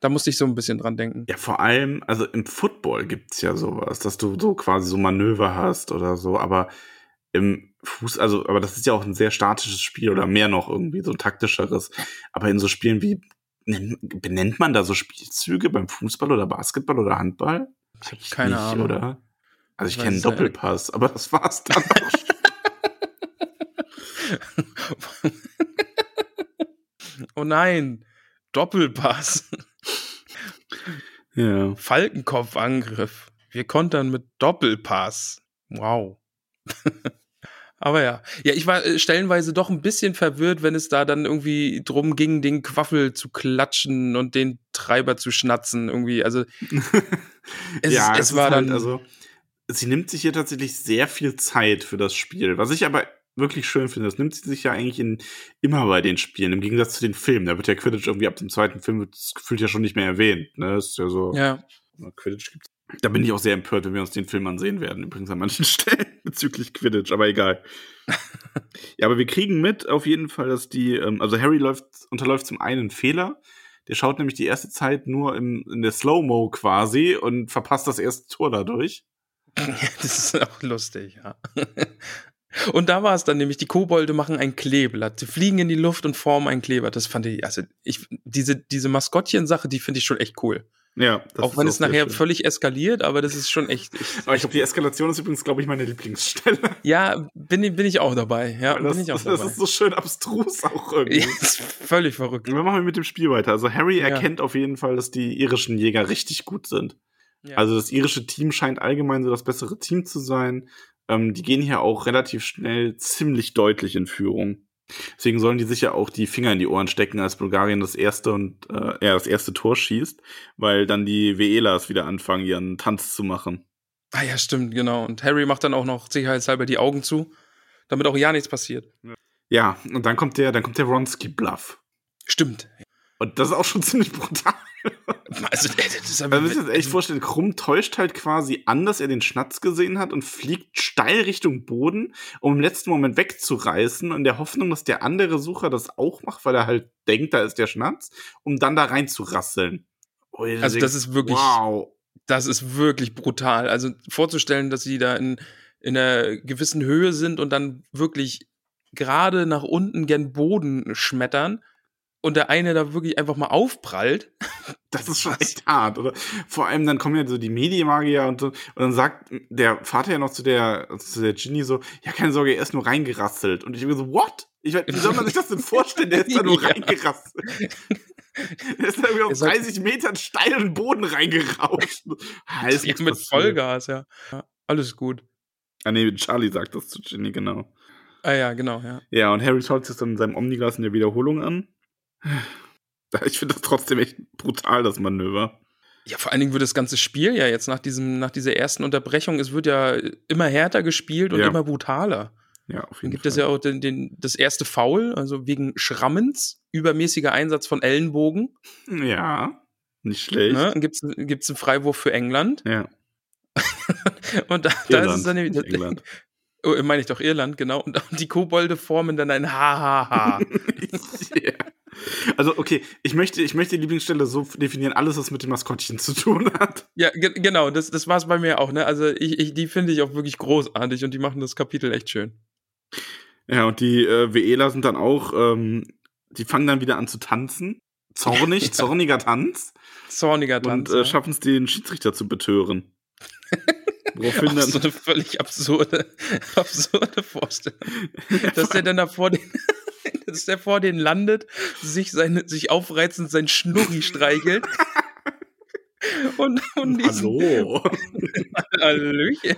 Da musste ich so ein bisschen dran denken. Ja, vor allem, also im Football gibt's ja sowas, dass du so quasi so Manöver hast oder so, aber im Fuß, also, aber das ist ja auch ein sehr statisches Spiel oder mehr noch irgendwie so ein taktischeres. Aber in so Spielen wie, benennt man da so Spielzüge beim Fußball oder Basketball oder Handball? Ich habe keine nicht, Ahnung. Oder? Also ich kenne einen Doppelpass, aber das war's dann auch. oh nein, Doppelpass. Ja. Falkenkopfangriff. Wir kontern mit Doppelpass. Wow. Aber ja. Ja, ich war äh, stellenweise doch ein bisschen verwirrt, wenn es da dann irgendwie drum ging, den Quaffel zu klatschen und den Treiber zu schnatzen. Irgendwie, also. es, ja, es, es war halt, dann. Also, sie nimmt sich hier tatsächlich sehr viel Zeit für das Spiel. Was ich aber wirklich schön finde, das nimmt sie sich ja eigentlich in, immer bei den Spielen, im Gegensatz zu den Filmen. Da wird ja Quidditch irgendwie ab dem zweiten Film gefühlt ja schon nicht mehr erwähnt. Ne? Das ist ja so. Ja. Quidditch gibt's da bin ich auch sehr empört, wenn wir uns den Film ansehen werden, übrigens an manchen Stellen bezüglich Quidditch, aber egal. ja, aber wir kriegen mit auf jeden Fall, dass die, ähm, also Harry läuft, unterläuft zum einen Fehler. Der schaut nämlich die erste Zeit nur in, in der Slow-Mo quasi und verpasst das erste Tor dadurch. das ist auch lustig, ja. Und da war es dann nämlich, die Kobolde machen ein Kleeblatt. Sie fliegen in die Luft und formen ein Kleeblatt. Das fand ich, also ich, diese, diese Maskottchen-Sache, die finde ich schon echt cool. Ja. auch wenn es nachher schön. völlig eskaliert, aber das ist schon echt. echt aber ich glaube, die Eskalation ist übrigens, glaube ich, meine Lieblingsstelle. Ja, bin, bin ich auch dabei. Ja, das, bin ich auch das, dabei. Das ist so schön abstrus auch irgendwie. Ja, ist völlig verrückt. Wir machen mit dem Spiel weiter. Also Harry ja. erkennt auf jeden Fall, dass die irischen Jäger richtig gut sind. Ja. Also das irische Team scheint allgemein so das bessere Team zu sein. Ähm, die gehen hier auch relativ schnell ziemlich deutlich in Führung. Deswegen sollen die sicher auch die Finger in die Ohren stecken, als Bulgarien das erste und äh, ja, das erste Tor schießt, weil dann die Veelas wieder anfangen, ihren Tanz zu machen. Ah ja, stimmt, genau. Und Harry macht dann auch noch sicherheitshalber die Augen zu, damit auch ja nichts passiert. Ja, und dann kommt der, dann kommt der Ronski-Bluff. Stimmt. Und das ist auch schon ziemlich brutal. Also, das ist aber, also, ich echt vorstellen, Krumm täuscht halt quasi an, dass er den Schnatz gesehen hat und fliegt steil Richtung Boden, um im letzten Moment wegzureißen, in der Hoffnung, dass der andere Sucher das auch macht, weil er halt denkt, da ist der Schnatz, um dann da rein zu rasseln. Oh, also, das ist wirklich, wow. das ist wirklich brutal. Also, vorzustellen, dass sie da in, in einer gewissen Höhe sind und dann wirklich gerade nach unten gen Boden schmettern und der eine da wirklich einfach mal aufprallt. Das ist schon echt hart, oder? Vor allem dann kommen ja so die Medienmagier und so, und dann sagt der Vater ja noch zu der, zu der Ginny so, ja, keine Sorge, er ist nur reingerasselt. Und ich bin so, what? Ich, wie soll man sich das denn vorstellen? Der ist da nur ja. reingerasselt. Der ist da irgendwie auf 30 Metern steilen Boden reingerauscht. Heißt ja, mit Vollgas, ja. ja. Alles gut. Ah, nee, Charlie sagt das zu Ginny, genau. Ah ja, genau, ja. Ja, und Harry schaut sich dann in seinem Omniglas in der Wiederholung an. Ich finde das trotzdem echt brutal, das Manöver. Ja, vor allen Dingen wird das ganze Spiel ja jetzt nach, diesem, nach dieser ersten Unterbrechung, es wird ja immer härter gespielt und ja. immer brutaler. Ja, auf jeden Dann gibt Fall. es ja auch den, den, das erste Foul, also wegen Schrammens, übermäßiger Einsatz von Ellenbogen. Ja, nicht schlecht. Ne? Dann gibt es einen Freiwurf für England. Ja. und da, da ist es dann nämlich. England. Oh, meine ich doch Irland, genau. Und die Kobolde formen dann ein Ha-Ha-Ha. yeah. Also, okay, ich möchte, ich möchte die Lieblingsstelle so definieren, alles, was mit dem Maskottchen zu tun hat. Ja, ge genau, das, das war es bei mir auch, ne? Also, ich, ich, die finde ich auch wirklich großartig und die machen das Kapitel echt schön. Ja, und die äh, WEler sind dann auch, ähm, die fangen dann wieder an zu tanzen. Zornig, ja. zorniger Tanz. Zorniger Tanz. Und äh, schaffen es, den Schiedsrichter zu betören. Woraufhin dann so eine völlig absurde, absurde Vorstellung. dass der dann da vor den, dass der vor denen landet, sich seine, sich aufreizend sein Schnurri streichelt. Und, und Hallo. Hallöchen.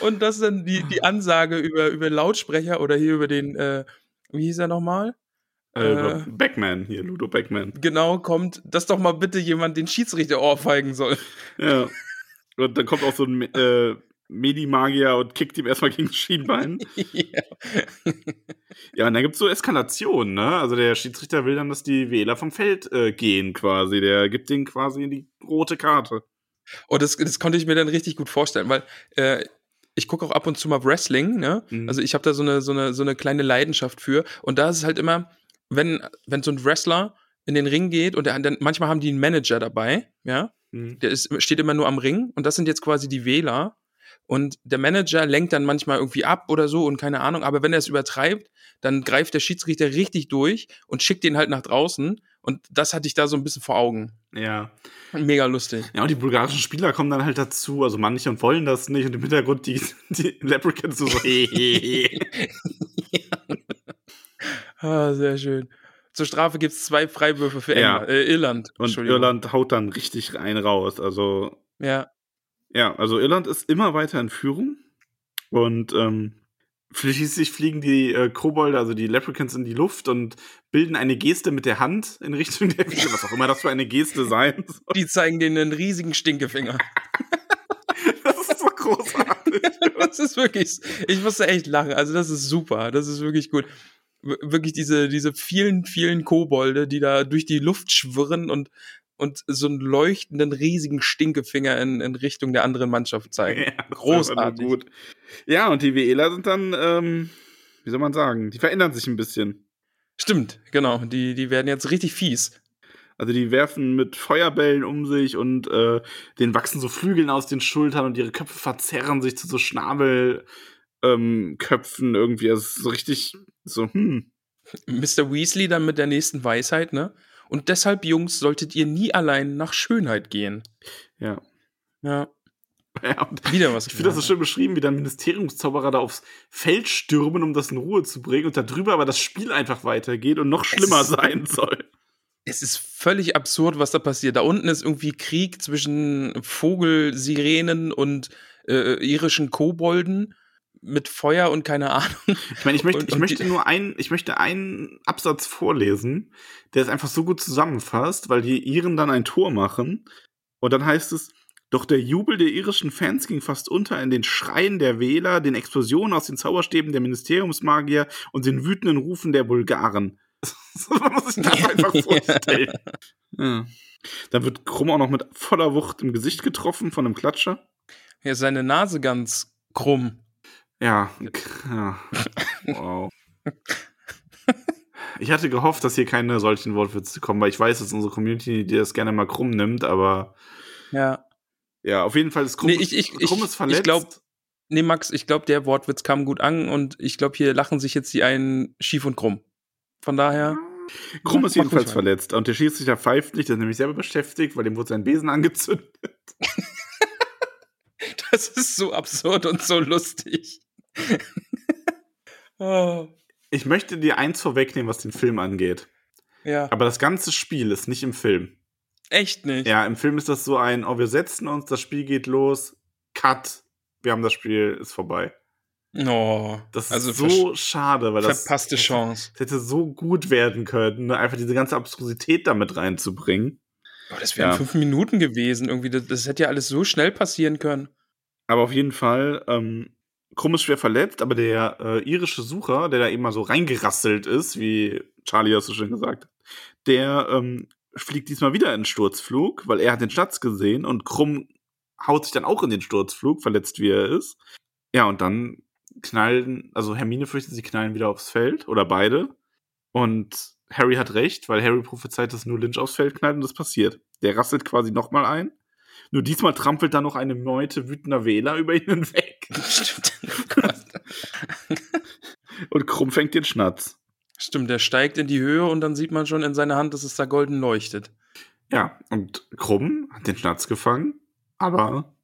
und das dann die, die Ansage über, über Lautsprecher oder hier über den, äh, wie hieß er nochmal? Äh, äh, Backman, hier, Ludo Backman. Genau, kommt, dass doch mal bitte jemand den Schiedsrichter ohrfeigen soll. Ja. Und dann kommt auch so ein äh, Medi-Magier und kickt ihm erstmal gegen das Schienbein. ja. ja, und dann gibt es so Eskalationen, ne? Also der Schiedsrichter will dann, dass die Wähler vom Feld äh, gehen quasi. Der gibt denen quasi die rote Karte. Oh, das, das konnte ich mir dann richtig gut vorstellen, weil äh, ich gucke auch ab und zu mal Wrestling, ne? Mhm. Also ich habe da so eine, so, eine, so eine kleine Leidenschaft für. Und da ist es halt immer, wenn, wenn so ein Wrestler in den Ring geht und der, dann, manchmal haben die einen Manager dabei, ja, mhm. der ist, steht immer nur am Ring und das sind jetzt quasi die Wähler und der Manager lenkt dann manchmal irgendwie ab oder so und keine Ahnung, aber wenn er es übertreibt, dann greift der Schiedsrichter richtig durch und schickt den halt nach draußen und das hatte ich da so ein bisschen vor Augen. Ja. Mega lustig. Ja, und die bulgarischen Spieler kommen dann halt dazu, also manche und wollen das nicht und im Hintergrund die, die Leprechauns so, so. Ah, sehr schön. Zur Strafe gibt es zwei Freiwürfe für ja. England, äh, Irland. Und Irland haut dann richtig rein raus. Also. Ja. Ja, also Irland ist immer weiter in Führung. Und ähm, schließlich fliegen die äh, Kobolde, also die Leprechauns, in die Luft und bilden eine Geste mit der Hand in Richtung der Wiese, was auch immer das für eine Geste sein soll. Die zeigen denen einen riesigen Stinkefinger. das ist so großartig. das ist wirklich, ich musste echt lachen. Also das ist super, das ist wirklich gut wirklich diese, diese vielen, vielen Kobolde, die da durch die Luft schwirren und, und so einen leuchtenden, riesigen Stinkefinger in, in Richtung der anderen Mannschaft zeigen. Ja, Großartig. Gut. Ja, und die WEler sind dann, ähm, wie soll man sagen, die verändern sich ein bisschen. Stimmt, genau. Die, die werden jetzt richtig fies. Also die werfen mit Feuerbällen um sich und äh, denen wachsen so Flügeln aus den Schultern und ihre Köpfe verzerren sich zu so Schnabel ähm, Köpfen irgendwie. Also so richtig so, hm. Mr. Weasley dann mit der nächsten Weisheit, ne? Und deshalb, Jungs, solltet ihr nie allein nach Schönheit gehen. Ja. Ja. Ja, Wieder was. Ich finde das so schön beschrieben, wie dann Ministeriumszauberer da aufs Feld stürmen, um das in Ruhe zu bringen und darüber aber das Spiel einfach weitergeht und noch schlimmer ist, sein soll. Es ist völlig absurd, was da passiert. Da unten ist irgendwie Krieg zwischen Vogelsirenen und äh, irischen Kobolden mit Feuer und keine Ahnung. Ich meine, ich möchte, und, ich möchte nur einen, ich möchte einen Absatz vorlesen, der es einfach so gut zusammenfasst, weil die Iren dann ein Tor machen. Und dann heißt es, doch der Jubel der irischen Fans ging fast unter in den Schreien der Wähler, den Explosionen aus den Zauberstäben der Ministeriumsmagier und den wütenden Rufen der Bulgaren. Man muss sich das einfach vorstellen. Ja. Dann wird Krumm auch noch mit voller Wucht im Gesicht getroffen von einem Klatscher. Ja, seine Nase ganz krumm. Ja. ja. Wow. Ich hatte gehofft, dass hier keine solchen Wortwitze kommen, weil ich weiß, dass unsere Community die das gerne mal krumm nimmt, aber. Ja. Ja, auf jeden Fall ist krumm, nee, ich, ich, krumm ist verletzt. Ich glaube, nee, Max, ich glaube, der Wortwitz kam gut an und ich glaube, hier lachen sich jetzt die einen schief und krumm. Von daher. Krumm ist jedenfalls verletzt und der Schiedsrichter pfeift nicht, der ist nämlich selber beschäftigt, weil dem wurde sein Besen angezündet. das ist so absurd und so lustig. Oh. Ich möchte dir eins vorwegnehmen, was den Film angeht. Ja. Aber das ganze Spiel ist nicht im Film. Echt nicht? Ja, im Film ist das so ein, oh, wir setzen uns, das Spiel geht los, Cut, wir haben das Spiel, ist vorbei. Oh, das ist also so schade, weil das verpasste Chance. Das hätte so gut werden können, ne? einfach diese ganze Abstrusität damit reinzubringen. Oh, das wären ja. fünf Minuten gewesen, irgendwie. Das, das, hätte ja alles so schnell passieren können. Aber auf jeden Fall, ähm, Krumm ist schwer verletzt, aber der äh, irische Sucher, der da eben mal so reingerasselt ist, wie Charlie das so schön gesagt hat, der ähm, fliegt diesmal wieder in den Sturzflug, weil er hat den Schatz gesehen und Krumm haut sich dann auch in den Sturzflug, verletzt wie er ist. Ja, und dann knallen, also Hermine fürchtet, sie knallen wieder aufs Feld oder beide. Und Harry hat recht, weil Harry prophezeit, dass nur Lynch aufs Feld knallt und das passiert. Der rasselt quasi nochmal ein. Nur diesmal trampelt da noch eine Meute wütender Wähler über ihn hinweg. Stimmt. Und Krumm fängt den Schnatz. Stimmt, der steigt in die Höhe und dann sieht man schon in seiner Hand, dass es da golden leuchtet. Ja, und Krumm hat den Schnatz gefangen, aber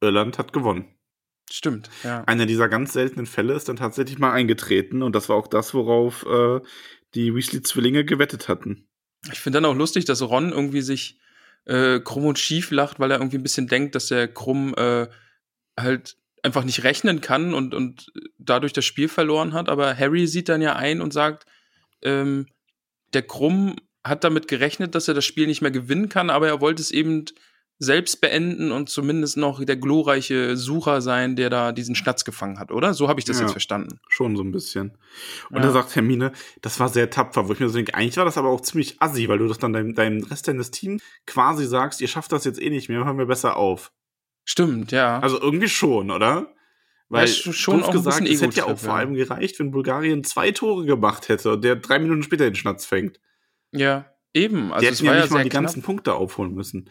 Irland hat gewonnen. Stimmt, ja. Einer dieser ganz seltenen Fälle ist dann tatsächlich mal eingetreten und das war auch das, worauf äh, die Weasley-Zwillinge gewettet hatten. Ich finde dann auch lustig, dass Ron irgendwie sich äh, krumm und schief lacht, weil er irgendwie ein bisschen denkt, dass der Krumm äh, halt einfach nicht rechnen kann und, und dadurch das Spiel verloren hat. Aber Harry sieht dann ja ein und sagt, ähm, der Krumm hat damit gerechnet, dass er das Spiel nicht mehr gewinnen kann, aber er wollte es eben selbst beenden und zumindest noch der glorreiche Sucher sein, der da diesen Schnatz gefangen hat, oder? So habe ich das ja, jetzt verstanden. Schon so ein bisschen. Und ja. da sagt Hermine, das war sehr tapfer, wo ich mir so denke, eigentlich war das aber auch ziemlich assi, weil du das dann deinem, deinem Rest deines Teams quasi sagst, ihr schafft das jetzt eh nicht mehr, hören wir besser auf. Stimmt, ja. Also irgendwie schon, oder? Weil ja, schon auch gesagt, es hätte ja auch vor allem gereicht, wenn Bulgarien zwei Tore gemacht hätte und der drei Minuten später den Schnatz fängt. Ja, eben. Also die hätten ja nicht mal die knapp. ganzen Punkte aufholen müssen.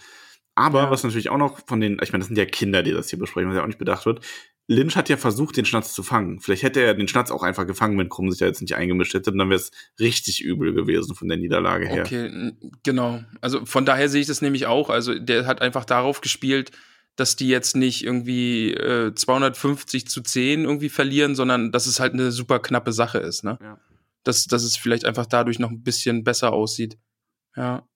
Aber ja. was natürlich auch noch von den, ich meine, das sind ja Kinder, die das hier besprechen, was ja auch nicht bedacht wird. Lynch hat ja versucht, den Schnatz zu fangen. Vielleicht hätte er den Schnatz auch einfach gefangen, wenn Krumm sich da jetzt nicht eingemischt hätte, dann wäre es richtig übel gewesen von der Niederlage her. Okay, genau. Also von daher sehe ich das nämlich auch. Also der hat einfach darauf gespielt, dass die jetzt nicht irgendwie äh, 250 zu 10 irgendwie verlieren, sondern dass es halt eine super knappe Sache ist, ne? Ja. Dass, dass es vielleicht einfach dadurch noch ein bisschen besser aussieht. Ja.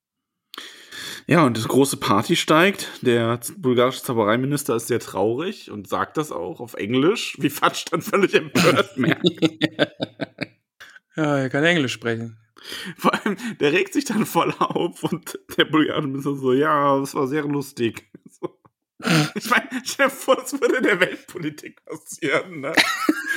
Ja, und das große Party steigt. Der bulgarische Zaubereiminister ist sehr traurig und sagt das auch auf Englisch, wie Fatsch dann völlig empört merkt. ja, er kann Englisch sprechen. Vor allem, der regt sich dann voll auf und der bulgarische Minister so, ja, das war sehr lustig. Ich meine, stell dir vor, das würde in der Weltpolitik passieren, ne?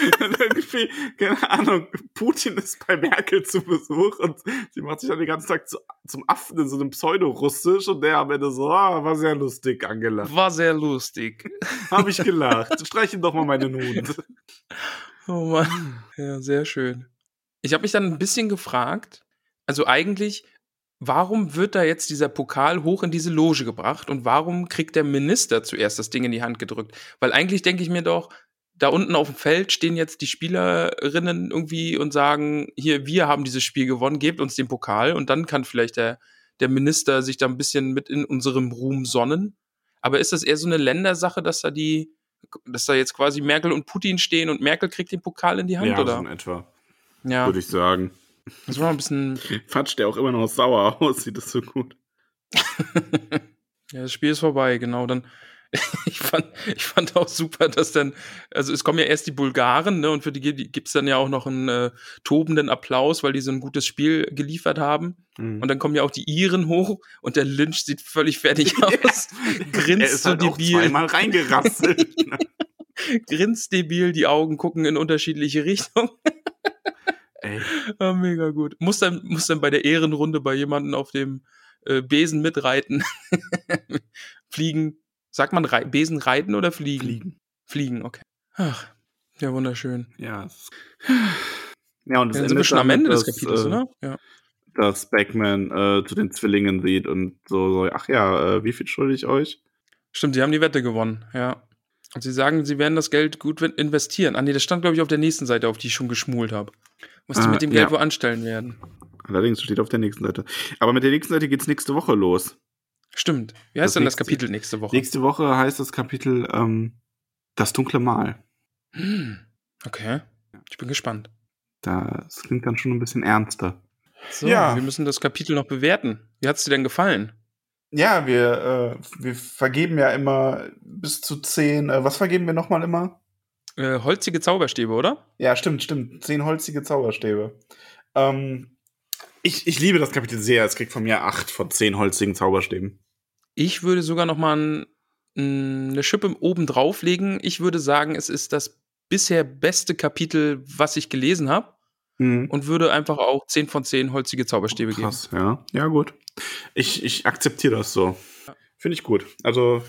irgendwie, keine Ahnung, Putin ist bei Merkel zu Besuch und sie macht sich dann den ganzen Tag zu, zum Affen in so einem Pseudo-Russisch und der am Ende so, ah, war sehr lustig, Angela. War sehr lustig. Hab ich gelacht. Streich ihm doch mal meine Nun. Oh Mann. Ja, sehr schön. Ich habe mich dann ein bisschen gefragt, also eigentlich, warum wird da jetzt dieser Pokal hoch in diese Loge gebracht und warum kriegt der Minister zuerst das Ding in die Hand gedrückt? Weil eigentlich denke ich mir doch, da unten auf dem Feld stehen jetzt die Spielerinnen irgendwie und sagen, hier, wir haben dieses Spiel gewonnen, gebt uns den Pokal und dann kann vielleicht der, der Minister sich da ein bisschen mit in unserem Ruhm sonnen. Aber ist das eher so eine Ländersache, dass da die, dass da jetzt quasi Merkel und Putin stehen und Merkel kriegt den Pokal in die Hand, ja, oder? Ja, so in etwa. Ja. Würde ich sagen. Das war ein bisschen. Fatsch, der auch immer noch sauer aussieht, ist so gut. ja, das Spiel ist vorbei, genau. Dann, ich fand, ich fand auch super, dass dann, also es kommen ja erst die Bulgaren, ne, und für die gibt es dann ja auch noch einen äh, tobenden Applaus, weil die so ein gutes Spiel geliefert haben. Mhm. Und dann kommen ja auch die Iren hoch und der Lynch sieht völlig fertig aus. Grinst er ist so halt debil. Auch zweimal reingerasselt. Ne? Grinst debil, die Augen gucken in unterschiedliche Richtungen. Ey. Ah, mega gut. Muss dann, muss dann bei der Ehrenrunde bei jemandem auf dem äh, Besen mitreiten. Fliegen. Sagt man Re Besen reiten oder fliegen? Fliegen. Fliegen, okay. Ach, ja, wunderschön. Ja. Ja, und das ja, sind wir schon am Ende des Kapitels, äh, oder? Ja. Dass Backman äh, zu den Zwillingen sieht und so, so ach ja, äh, wie viel schulde ich euch? Stimmt, sie haben die Wette gewonnen, ja. Und sie sagen, sie werden das Geld gut investieren. Ah nee, das stand, glaube ich, auf der nächsten Seite, auf die ich schon geschmult habe. Was ah, die mit dem Geld ja. wo anstellen werden. Allerdings steht auf der nächsten Seite. Aber mit der nächsten Seite geht's nächste Woche los. Stimmt. Wie heißt das denn nächste, das Kapitel nächste Woche? Nächste Woche heißt das Kapitel ähm, Das dunkle Mal. Hm. Okay. Ich bin gespannt. Das klingt dann schon ein bisschen ernster. So, ja. wir müssen das Kapitel noch bewerten. Wie hat es dir denn gefallen? Ja, wir, äh, wir vergeben ja immer bis zu zehn. Äh, was vergeben wir nochmal immer? Äh, holzige Zauberstäbe, oder? Ja, stimmt, stimmt. Zehn holzige Zauberstäbe. Ähm, ich, ich liebe das Kapitel sehr. Es kriegt von mir acht von zehn holzigen Zauberstäben. Ich würde sogar noch mal ein, eine Schippe oben drauflegen. Ich würde sagen, es ist das bisher beste Kapitel, was ich gelesen habe. Mhm. Und würde einfach auch 10 von 10 holzige Zauberstäbe krass, geben. Ja, ja, gut. Ich, ich akzeptiere das so. Finde ich gut. Also,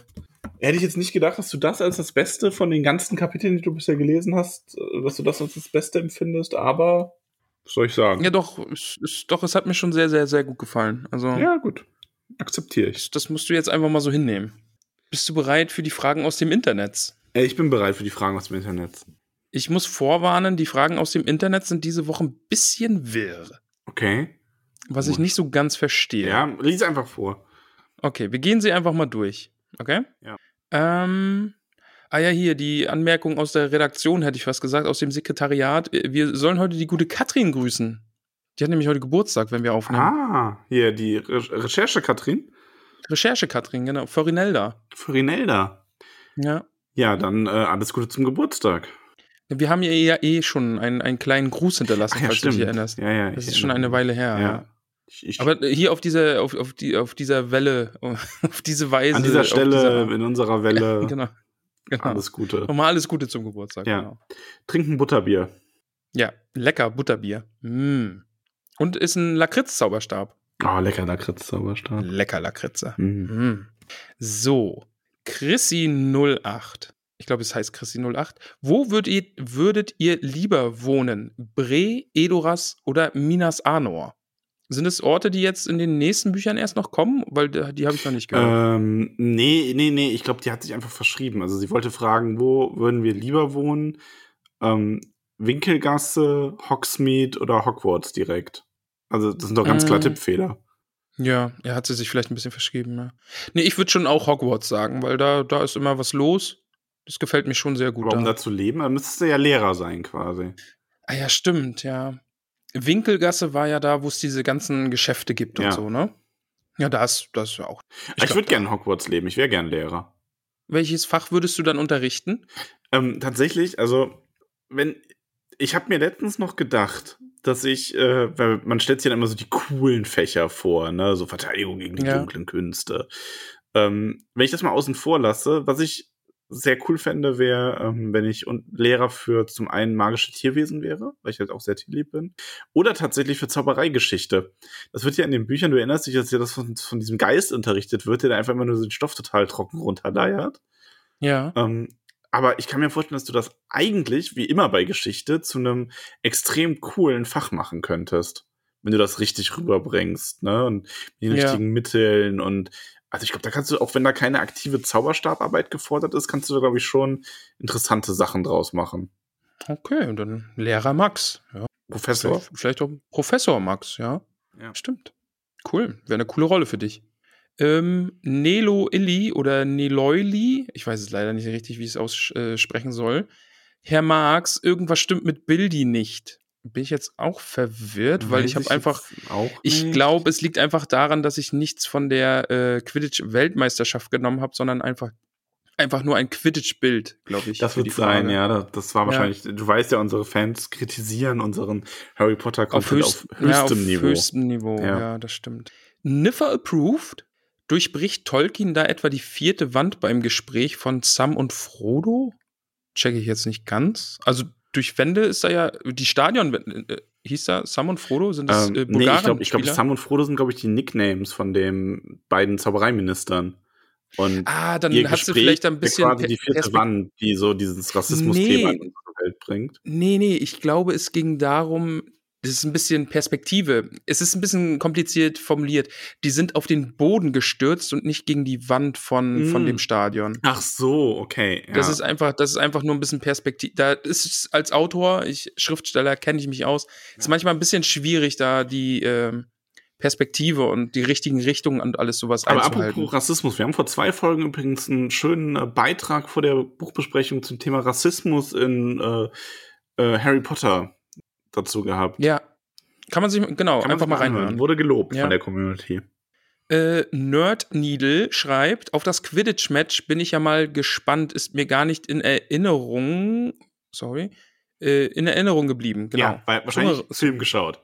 hätte ich jetzt nicht gedacht, dass du das als das Beste von den ganzen Kapiteln, die du bisher gelesen hast, äh, dass du das als das Beste empfindest, aber Was soll ich sagen? Ja, doch, es, es, doch, es hat mir schon sehr, sehr, sehr gut gefallen. Also, ja, gut. Akzeptiere ich. Das musst du jetzt einfach mal so hinnehmen. Bist du bereit für die Fragen aus dem Internet? Ich bin bereit für die Fragen aus dem Internet. Ich muss vorwarnen, die Fragen aus dem Internet sind diese Woche ein bisschen wirr. Okay. Was Gut. ich nicht so ganz verstehe. Ja, lies einfach vor. Okay, wir gehen sie einfach mal durch. Okay? Ja. Ähm, ah ja, hier, die Anmerkung aus der Redaktion, hätte ich fast gesagt, aus dem Sekretariat. Wir sollen heute die gute Katrin grüßen. Die hat nämlich heute Geburtstag, wenn wir aufnehmen. Ah, hier, die Re Recherche Katrin. Recherche Katrin, genau. Förinelda. Förinelda. Ja. Ja, dann äh, alles Gute zum Geburtstag. Wir haben ja eh schon einen, einen kleinen Gruß hinterlassen, ja, falls stimmt. du dich erinnerst. Ja, ja, das ist schon eine Weile her. Ja. Ich, ich, Aber hier auf dieser, auf, auf, die, auf dieser Welle, auf diese Weise. An dieser Stelle, dieser, in unserer Welle. Ja, genau. genau. Alles Gute. Nochmal alles Gute zum Geburtstag. Ja. Genau. Trinken Butterbier. Ja, lecker Butterbier. Mm. Und ist ein Lakritz-Zauberstab. Oh, lecker Lakritz-Zauberstab. Lecker Lakritze. Mm. Mm. So, Chrissy08. Ich glaube, es heißt Chrissy08. Wo würdet ihr, würdet ihr lieber wohnen? Bre, Edoras oder Minas Anor? Sind es Orte, die jetzt in den nächsten Büchern erst noch kommen? Weil die habe ich noch nicht gehört. Ähm, nee, nee, nee. Ich glaube, die hat sich einfach verschrieben. Also sie wollte fragen, wo würden wir lieber wohnen? Ähm, Winkelgasse, Hogsmeade oder Hogwarts direkt? Also das sind doch ganz klar Ähm. Tippfehler. Ja, er hat sie sich vielleicht ein bisschen verschrieben. Ja. Nee, ich würde schon auch Hogwarts sagen, weil da, da ist immer was los. Das gefällt mir schon sehr gut. Aber um da. zu leben, dann müsstest du ja Lehrer sein quasi. Ah ja, stimmt, ja. Winkelgasse war ja da, wo es diese ganzen Geschäfte gibt Ja. und so, ne? Ja, das ja auch. Ich, glaub, würde gerne in Hogwarts leben. Ich wäre gern Lehrer. Welches Fach würdest du dann unterrichten? Ähm, tatsächlich, also, wenn. Ich habe mir letztens noch gedacht, dass ich, äh, weil man stellt sich ja immer so die coolen Fächer vor, ne, so Verteidigung gegen die Ja. dunklen Künste. Ähm, wenn ich das mal außen vor lasse, was ich sehr cool fände, wäre, ähm, wenn ich un- Lehrer für zum einen magische Tierwesen wäre, weil ich halt auch sehr tierlieb bin, oder tatsächlich für Zaubereigeschichte. Das wird ja in den Büchern, du erinnerst dich, dass ja das von, von diesem Geist unterrichtet wird, der da einfach immer nur den Stoff total trocken runterleiert. Ja. Ähm, aber ich kann mir vorstellen, dass du das eigentlich, wie immer bei Geschichte, zu einem extrem coolen Fach machen könntest. Wenn du das richtig rüberbringst, ne? Und mit den Ja. richtigen Mitteln und also ich glaube, da kannst du, auch wenn da keine aktive Zauberstabarbeit gefordert ist, kannst du da, glaube ich, schon interessante Sachen draus machen. Okay, und dann Lehrer Max. Ja. Professor? Vielleicht, vielleicht auch Professor Max, ja. Ja. Stimmt. Cool. Wäre eine coole Rolle für dich. Ähm, Nelo Illy oder Neloili, ich weiß es leider nicht richtig, wie ich es aussprechen soll. Herr Marx, irgendwas stimmt mit Bildi nicht. Bin ich jetzt auch verwirrt, weil Weiß ich habe einfach, ich glaube, es liegt einfach daran, dass ich nichts von der äh, Quidditch-Weltmeisterschaft genommen habe, sondern einfach, einfach nur ein Quidditch-Bild, glaube ich. Das wird sein, ja. Das, das war Ja. wahrscheinlich, du weißt ja, unsere Fans kritisieren unseren Harry Potter Auf, Content höchst, auf höchstem ja, auf Niveau. höchstem Niveau, Ja. ja. das stimmt. Niffer approved. Durchbricht Tolkien da etwa die vierte Wand beim Gespräch von Sam und Frodo? Checke ich jetzt nicht ganz. Also durch Wände ist da ja, die Stadion, äh, hieß da Sam und Frodo? Sind das Ähm, äh, nee, ich Bulgaren? glaube, ich glaub, Sam und Frodo sind, glaube ich, die Nicknames von den beiden Zaubereiministern. Und ah, dann ihr hast du Gespräch vielleicht ein ist bisschen. quasi die vierte Perspekt- Wand, die so dieses Rassismus-Thema Nee. in unsere Welt bringt. Nee, nee, ich glaube, es ging darum, das ist ein bisschen Perspektive. Es ist ein bisschen kompliziert formuliert. Die sind auf den Boden gestürzt und nicht gegen die Wand von, von Mm. dem Stadion. Ach so, okay. Ja. Das ist einfach, das ist einfach nur ein bisschen Perspektive. Da ist es als Autor, ich Schriftsteller, kenne ich mich aus. Ist manchmal ein bisschen schwierig, da die ähm, Perspektive und die richtigen Richtungen und alles sowas Aber einzuhalten. apropos Rassismus, wir haben vor zwei Folgen übrigens einen schönen äh, Beitrag vor der Buchbesprechung zum Thema Rassismus in äh, äh, Harry Potter dazu gehabt. Ja, kann man sich genau Kann einfach mal reinhören. Wurde gelobt Ja. von der Community. Äh, Nerd Needle schreibt, auf das Quidditch-Match bin ich ja mal gespannt, ist mir gar nicht in Erinnerung, sorry, äh, in Erinnerung geblieben, genau. Ja, weil wahrscheinlich Schon mal- Film geschaut.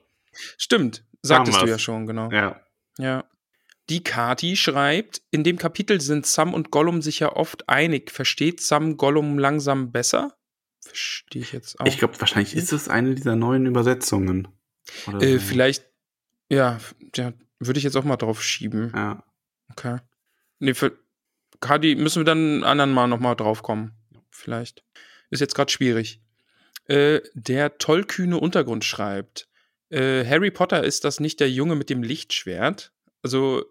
Stimmt, sagtest Haben du ja schon, genau. Ja. Ja. Die Kati schreibt, in dem Kapitel sind Sam und Gollum sich ja oft einig. Versteht Sam Gollum langsam besser? Verstehe ich jetzt auch. Ich glaube, wahrscheinlich ist es eine dieser neuen Übersetzungen. Äh, vielleicht, ja, ja würde ich jetzt auch mal drauf schieben. Ja. Okay. Nee, für Kadi müssen wir dann ein anderen Mal nochmal drauf kommen. Vielleicht. Ist jetzt gerade schwierig. Äh, der tollkühne Untergrund schreibt. Äh, Harry Potter ist das nicht der Junge mit dem Lichtschwert? Also,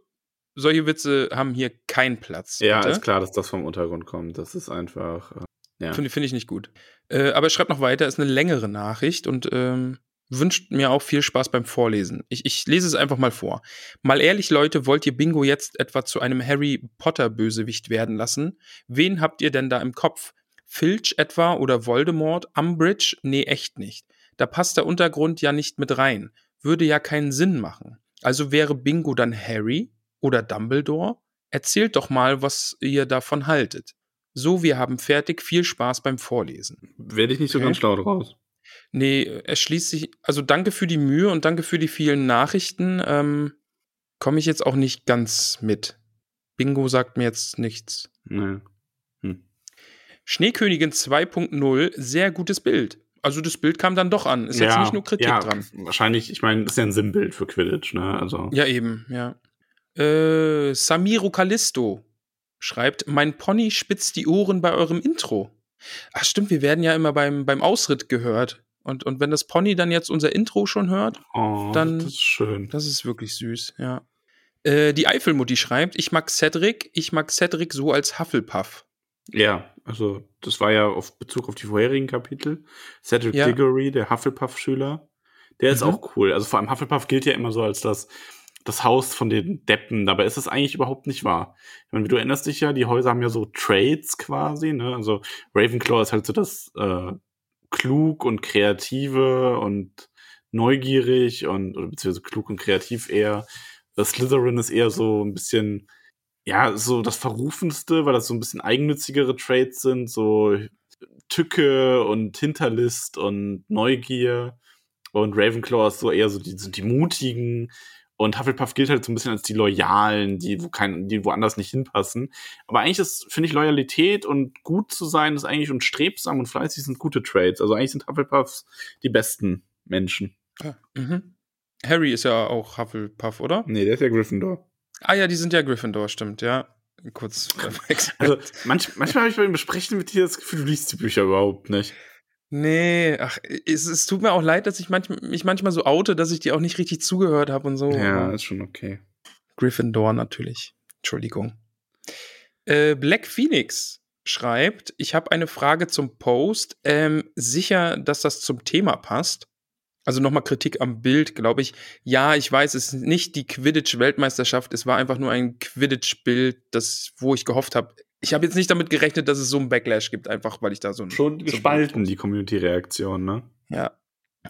solche Witze haben hier keinen Platz. Ja, bitte. ist klar, dass das vom Untergrund kommt. Das ist einfach. Ja. Finde find ich nicht gut. Äh, aber er schreibt noch weiter, ist eine längere Nachricht und ähm, wünscht mir auch viel Spaß beim Vorlesen. Ich, ich lese es einfach mal vor. Mal ehrlich, Leute, wollt ihr Bingo jetzt etwa zu einem Harry Potter-Bösewicht werden lassen? Wen habt ihr denn da im Kopf? Filch etwa oder Voldemort? Umbridge? Nee, echt nicht. Da passt der Untergrund ja nicht mit rein. Würde ja keinen Sinn machen. Also wäre Bingo dann Harry oder Dumbledore? Erzählt doch mal, was ihr davon haltet. So, wir haben fertig. Viel Spaß beim Vorlesen. Werde ich nicht so okay. ganz schlau draus. Nee, er schließt sich, also danke für die Mühe und danke für die vielen Nachrichten. Ähm, Komme ich jetzt auch nicht ganz mit. Bingo sagt mir jetzt nichts. Nee. Hm. Schneekönigin 2.0, sehr gutes Bild. Also das Bild kam dann doch an. Ist ja, jetzt nicht nur Kritik ja, dran. Wahrscheinlich, ich meine, das ist ja ein Sinnbild für Quidditch, ne? Also. Ja, eben, ja. Äh, Samiro Callisto schreibt, mein Pony spitzt die Ohren bei eurem Intro. Ach stimmt, wir werden ja immer beim, beim Ausritt gehört. Und, und wenn das Pony dann jetzt unser Intro schon hört, oh, dann. Das ist schön. Das ist wirklich süß, ja. Äh, die Eifelmutti schreibt, ich mag Cedric, ich mag Cedric so als Hufflepuff. Ja, also das war ja auf Bezug auf die vorherigen Kapitel. Cedric ja. Diggory, der Hufflepuff-Schüler, der ist mhm. auch cool. Also vor allem Hufflepuff gilt ja immer so als das das Haus von den Deppen. Dabei ist es eigentlich überhaupt nicht wahr. Ich meine, du erinnerst dich ja, die Häuser haben ja so Trades quasi, ne? Also Ravenclaw ist halt so das äh, klug und kreative und neugierig und oder beziehungsweise klug und kreativ eher. Das Slytherin ist eher so ein bisschen ja, so das Verrufenste, weil das so ein bisschen eigennützigere Trades sind, so Tücke und Hinterlist und Neugier. Und Ravenclaw ist so eher so die, so die mutigen, und Hufflepuff gilt halt so ein bisschen als die Loyalen, die, wo kein, die woanders nicht hinpassen. Aber eigentlich ist, finde ich, Loyalität und gut zu sein, ist eigentlich und strebsam und fleißig sind gute Trades. Also eigentlich sind Hufflepuffs die besten Menschen. Ja. Mhm. Harry ist ja auch Hufflepuff, oder? Nee, der ist ja Gryffindor. Ah ja, die sind ja Gryffindor, stimmt, ja. Kurz Also manch, manchmal habe ich beim Besprechen mit dir das Gefühl, du liest die Bücher überhaupt nicht. Nee, ach, es, es tut mir auch leid, dass ich manch, mich manchmal so oute, dass ich dir auch nicht richtig zugehört habe und so. Ja, ist schon okay. Gryffindor natürlich. Entschuldigung. Äh, Black Phoenix schreibt, ich habe eine Frage zum Post. Ähm, sicher, dass das zum Thema passt. Also nochmal Kritik am Bild, glaube ich. Ja, ich weiß, es ist nicht die Quidditch-Weltmeisterschaft. Es war einfach nur ein Quidditch-Bild, das, wo ich gehofft habe, ich habe jetzt nicht damit gerechnet, dass es so einen Backlash gibt, einfach weil ich da so ein. Schon gespalten, so die Community-Reaktion, ne? Ja.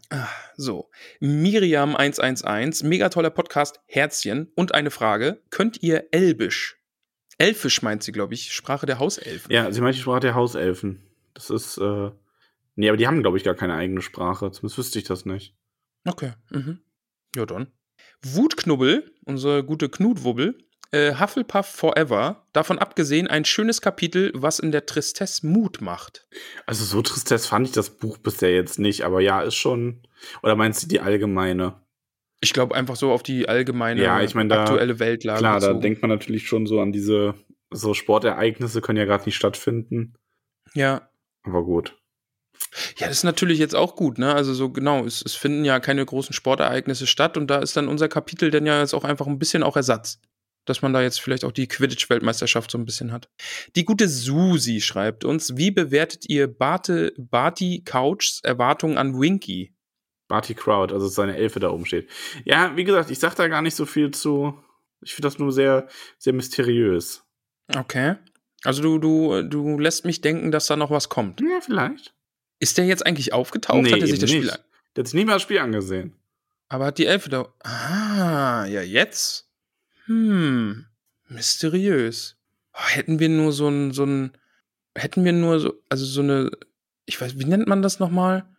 Ah, so. Miriam 111, mega toller Podcast, Herzchen. Und eine Frage: Könnt ihr Elbisch? Elfisch meint sie, glaube ich, Sprache der Hauselfen. Ja, sie meint die Sprache der Hauselfen. Das ist, äh. Nee, aber die haben, glaube ich, gar keine eigene Sprache. Zumindest wüsste ich das nicht. Okay. Mhm. Ja, dann. Wutknubbel, unser gute Knutwubbel, äh, Hufflepuff Forever, davon abgesehen ein schönes Kapitel, was in der Tristesse Mut macht. Also so Tristesse fand ich das Buch bisher jetzt nicht, aber ja, ist schon. Oder meinst du die allgemeine? Ich glaube einfach so auf die allgemeine ja, ich mein, da, aktuelle Weltlage. Klar, da denkt man natürlich schon so an diese so Sportereignisse können ja gerade nicht stattfinden. Ja. Aber gut. Ja, das ist natürlich jetzt auch gut, ne? Also so genau, es, es finden ja keine großen Sportereignisse statt und da ist dann unser Kapitel dann ja jetzt auch einfach ein bisschen auch Ersatz dass man da jetzt vielleicht auch die Quidditch-Weltmeisterschaft so ein bisschen hat. Die gute Susi schreibt uns, wie bewertet ihr Barte, Barty Couchs Erwartungen an Winky? Barty Crowd, also seine Elfe da oben steht. Ja, wie gesagt, ich sag da gar nicht so viel zu. Ich finde das nur sehr, sehr mysteriös. Okay. Also du, du, du lässt mich denken, dass da noch was kommt. Ja, vielleicht. Ist der jetzt eigentlich aufgetaucht? Nee, hat er sich das nicht. Spiel Der hat sich nicht mal das Spiel angesehen. Aber hat die Elfe da. Ah, ja, jetzt. Hm, mysteriös. Oh, hätten wir nur so ein, so ein, hätten wir nur so, also so eine, ich weiß, wie nennt man das nochmal?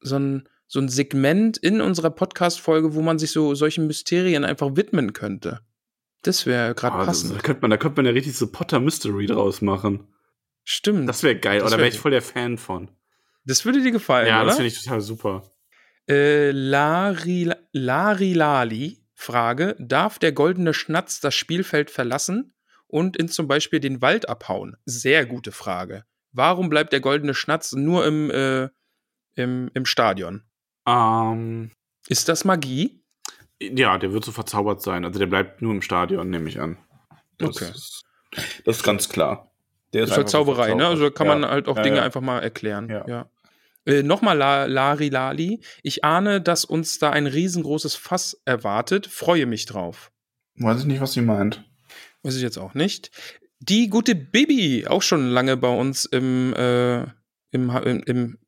So ein, so ein Segment in unserer Podcast-Folge, wo man sich so solchen Mysterien einfach widmen könnte. Das wäre gerade oh, passend. Da könnte, man, da könnte man ja richtig so Potter Mystery draus machen. Stimmt. Das wäre geil, das oder wäre ich voll der Fan von. Das würde dir gefallen, ja, oder? Das finde ich total super. Äh, Lari, Lari Lali Frage, darf der goldene Schnatz das Spielfeld verlassen und in zum Beispiel den Wald abhauen? Sehr gute Frage. Warum bleibt der goldene Schnatz nur im, äh, im, im Stadion? Ähm, Ist das Magie? Ja, der wird so verzaubert sein. Also der bleibt nur im Stadion, nehme ich an. Das Okay. Ist, das ist ganz klar. Der Das ist halt Zauberei, ne? Also da kann Ja. man halt auch Ja, Dinge ja. einfach mal erklären. Ja. Äh, Nochmal La Lari Lali. Ich ahne, dass uns da ein riesengroßes Fass erwartet. Freue mich drauf. Weiß ich nicht, was sie meint. Weiß ich jetzt auch nicht. Die gute Bibi, auch schon lange bei uns im, äh, im, im, im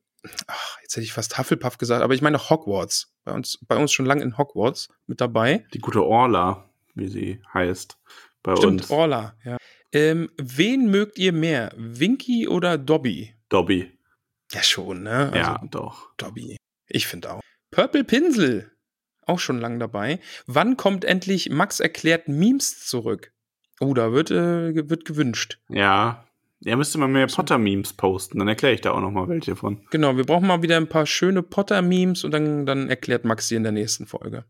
ach, jetzt hätte ich fast Hufflepuff gesagt, aber ich meine Hogwarts. Bei uns, bei uns schon lange in Hogwarts mit dabei. Die gute Orla, wie sie heißt. Bei Stimmt, uns. Orla, ja. Ähm, wen mögt ihr mehr? Winky oder Dobby? Dobby. Ja, schon, ne? Also, ja, doch. Dobby. Ich finde auch. Purple Pinsel. Auch schon lang dabei. Wann kommt endlich Max erklärt Memes zurück? Oh, da wird, äh, wird gewünscht. Ja. Ja, müsste man mehr Potter-Memes posten. Dann erkläre ich da auch noch mal welche von. Genau, wir brauchen mal wieder ein paar schöne Potter-Memes und dann, dann erklärt Max sie in der nächsten Folge.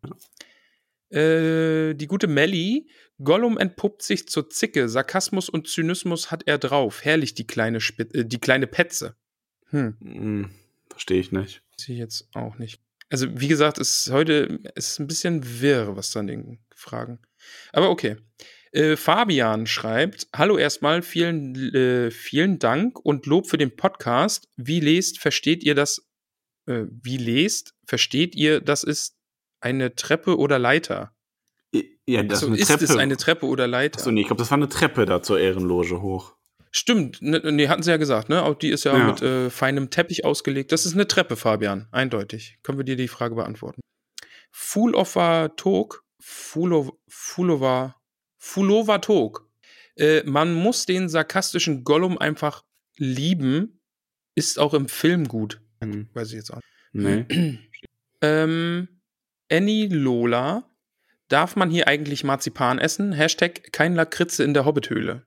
Äh, die gute Melly. Gollum entpuppt sich zur Zicke. Sarkasmus und Zynismus hat er drauf. Herrlich, die kleine, Spit äh, die kleine Petze. Hm. Hm, verstehe ich nicht. Sehe ich jetzt auch nicht. Also, wie gesagt, ist heute ist ein bisschen wirr, was dann den Fragen. Aber okay. Äh, Fabian schreibt: Hallo erstmal, vielen, äh, vielen Dank und Lob für den Podcast. Wie lest, versteht ihr das? Äh, wie lest, versteht ihr, das ist eine Treppe oder Leiter? Ja, das Achso, ist ist eine Treppe. es eine Treppe oder Leiter? Achso, nee, ich glaube, das war eine Treppe da zur Ehrenloge hoch. Stimmt, ne, nee, hatten sie ja gesagt, ne? Auch die ist ja, Ja. mit äh, feinem Teppich ausgelegt. Das ist eine Treppe, Fabian, eindeutig. Können wir dir die Frage beantworten? Fool of a Tog, Fool Fulova, Fulova Tog. Äh, man muss den sarkastischen Gollum einfach lieben. Ist auch im Film gut. Hm. Weiß ich jetzt auch. Nee. Ähm, Annie Lola. Darf man hier eigentlich Marzipan essen? Hashtag kein Lakritze in der Hobbithöhle.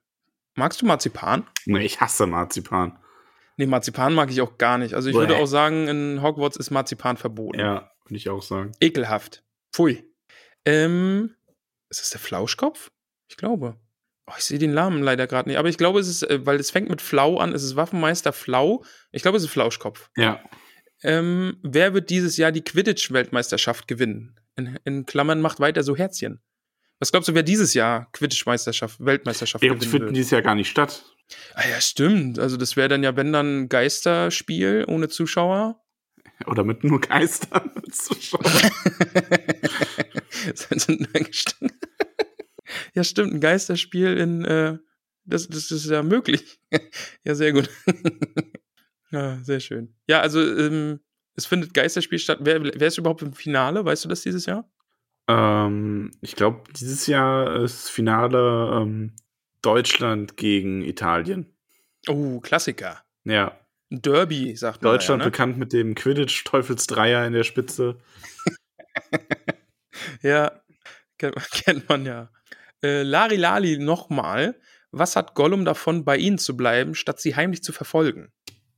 Magst du Marzipan? nee, ich hasse Marzipan. Nee, Marzipan mag ich auch gar nicht. Also ich Bäh. würde auch sagen, in Hogwarts ist Marzipan verboten. Ja, würde ich auch sagen. Ekelhaft. Pfui. Ähm, ist das der Flauschkopf? Ich glaube. Oh, ich sehe den Namen leider gerade nicht. Aber ich glaube, es ist, äh, weil es fängt mit Flau an, es ist Waffenmeister Flau. Ich glaube, es ist Flauschkopf. Ja. Ähm, wer wird dieses Jahr die Quidditch-Weltmeisterschaft gewinnen? In, in Klammern macht weiter so Herzchen. Was glaubst du, wer dieses Jahr Quidditch-Meisterschaft, Weltmeisterschaft die gewinnen finden wird? dieses Jahr gar nicht statt. Ah ja, stimmt. Also das wäre dann ja, wenn dann ein Geisterspiel ohne Zuschauer. Oder mit nur Geistern Zuschauern. ja, stimmt, ein Geisterspiel in, äh, das, das ist ja möglich. ja, sehr gut. ja, sehr schön. Ja, also, ähm, es findet Geisterspiel statt. Wer, wer ist überhaupt im Finale? Weißt du das dieses Jahr? Ähm, ich glaube, dieses Jahr ist Finale ähm, Deutschland gegen Italien. Oh, Klassiker. Ja. Derby, sagt man. Deutschland ja, ne? bekannt mit dem Quidditch-Teufelsdreier in der Spitze. Ja, kennt, man- ja. Äh, Lari Lali nochmal. Was hat Gollum davon, bei ihnen zu bleiben, statt sie heimlich zu verfolgen?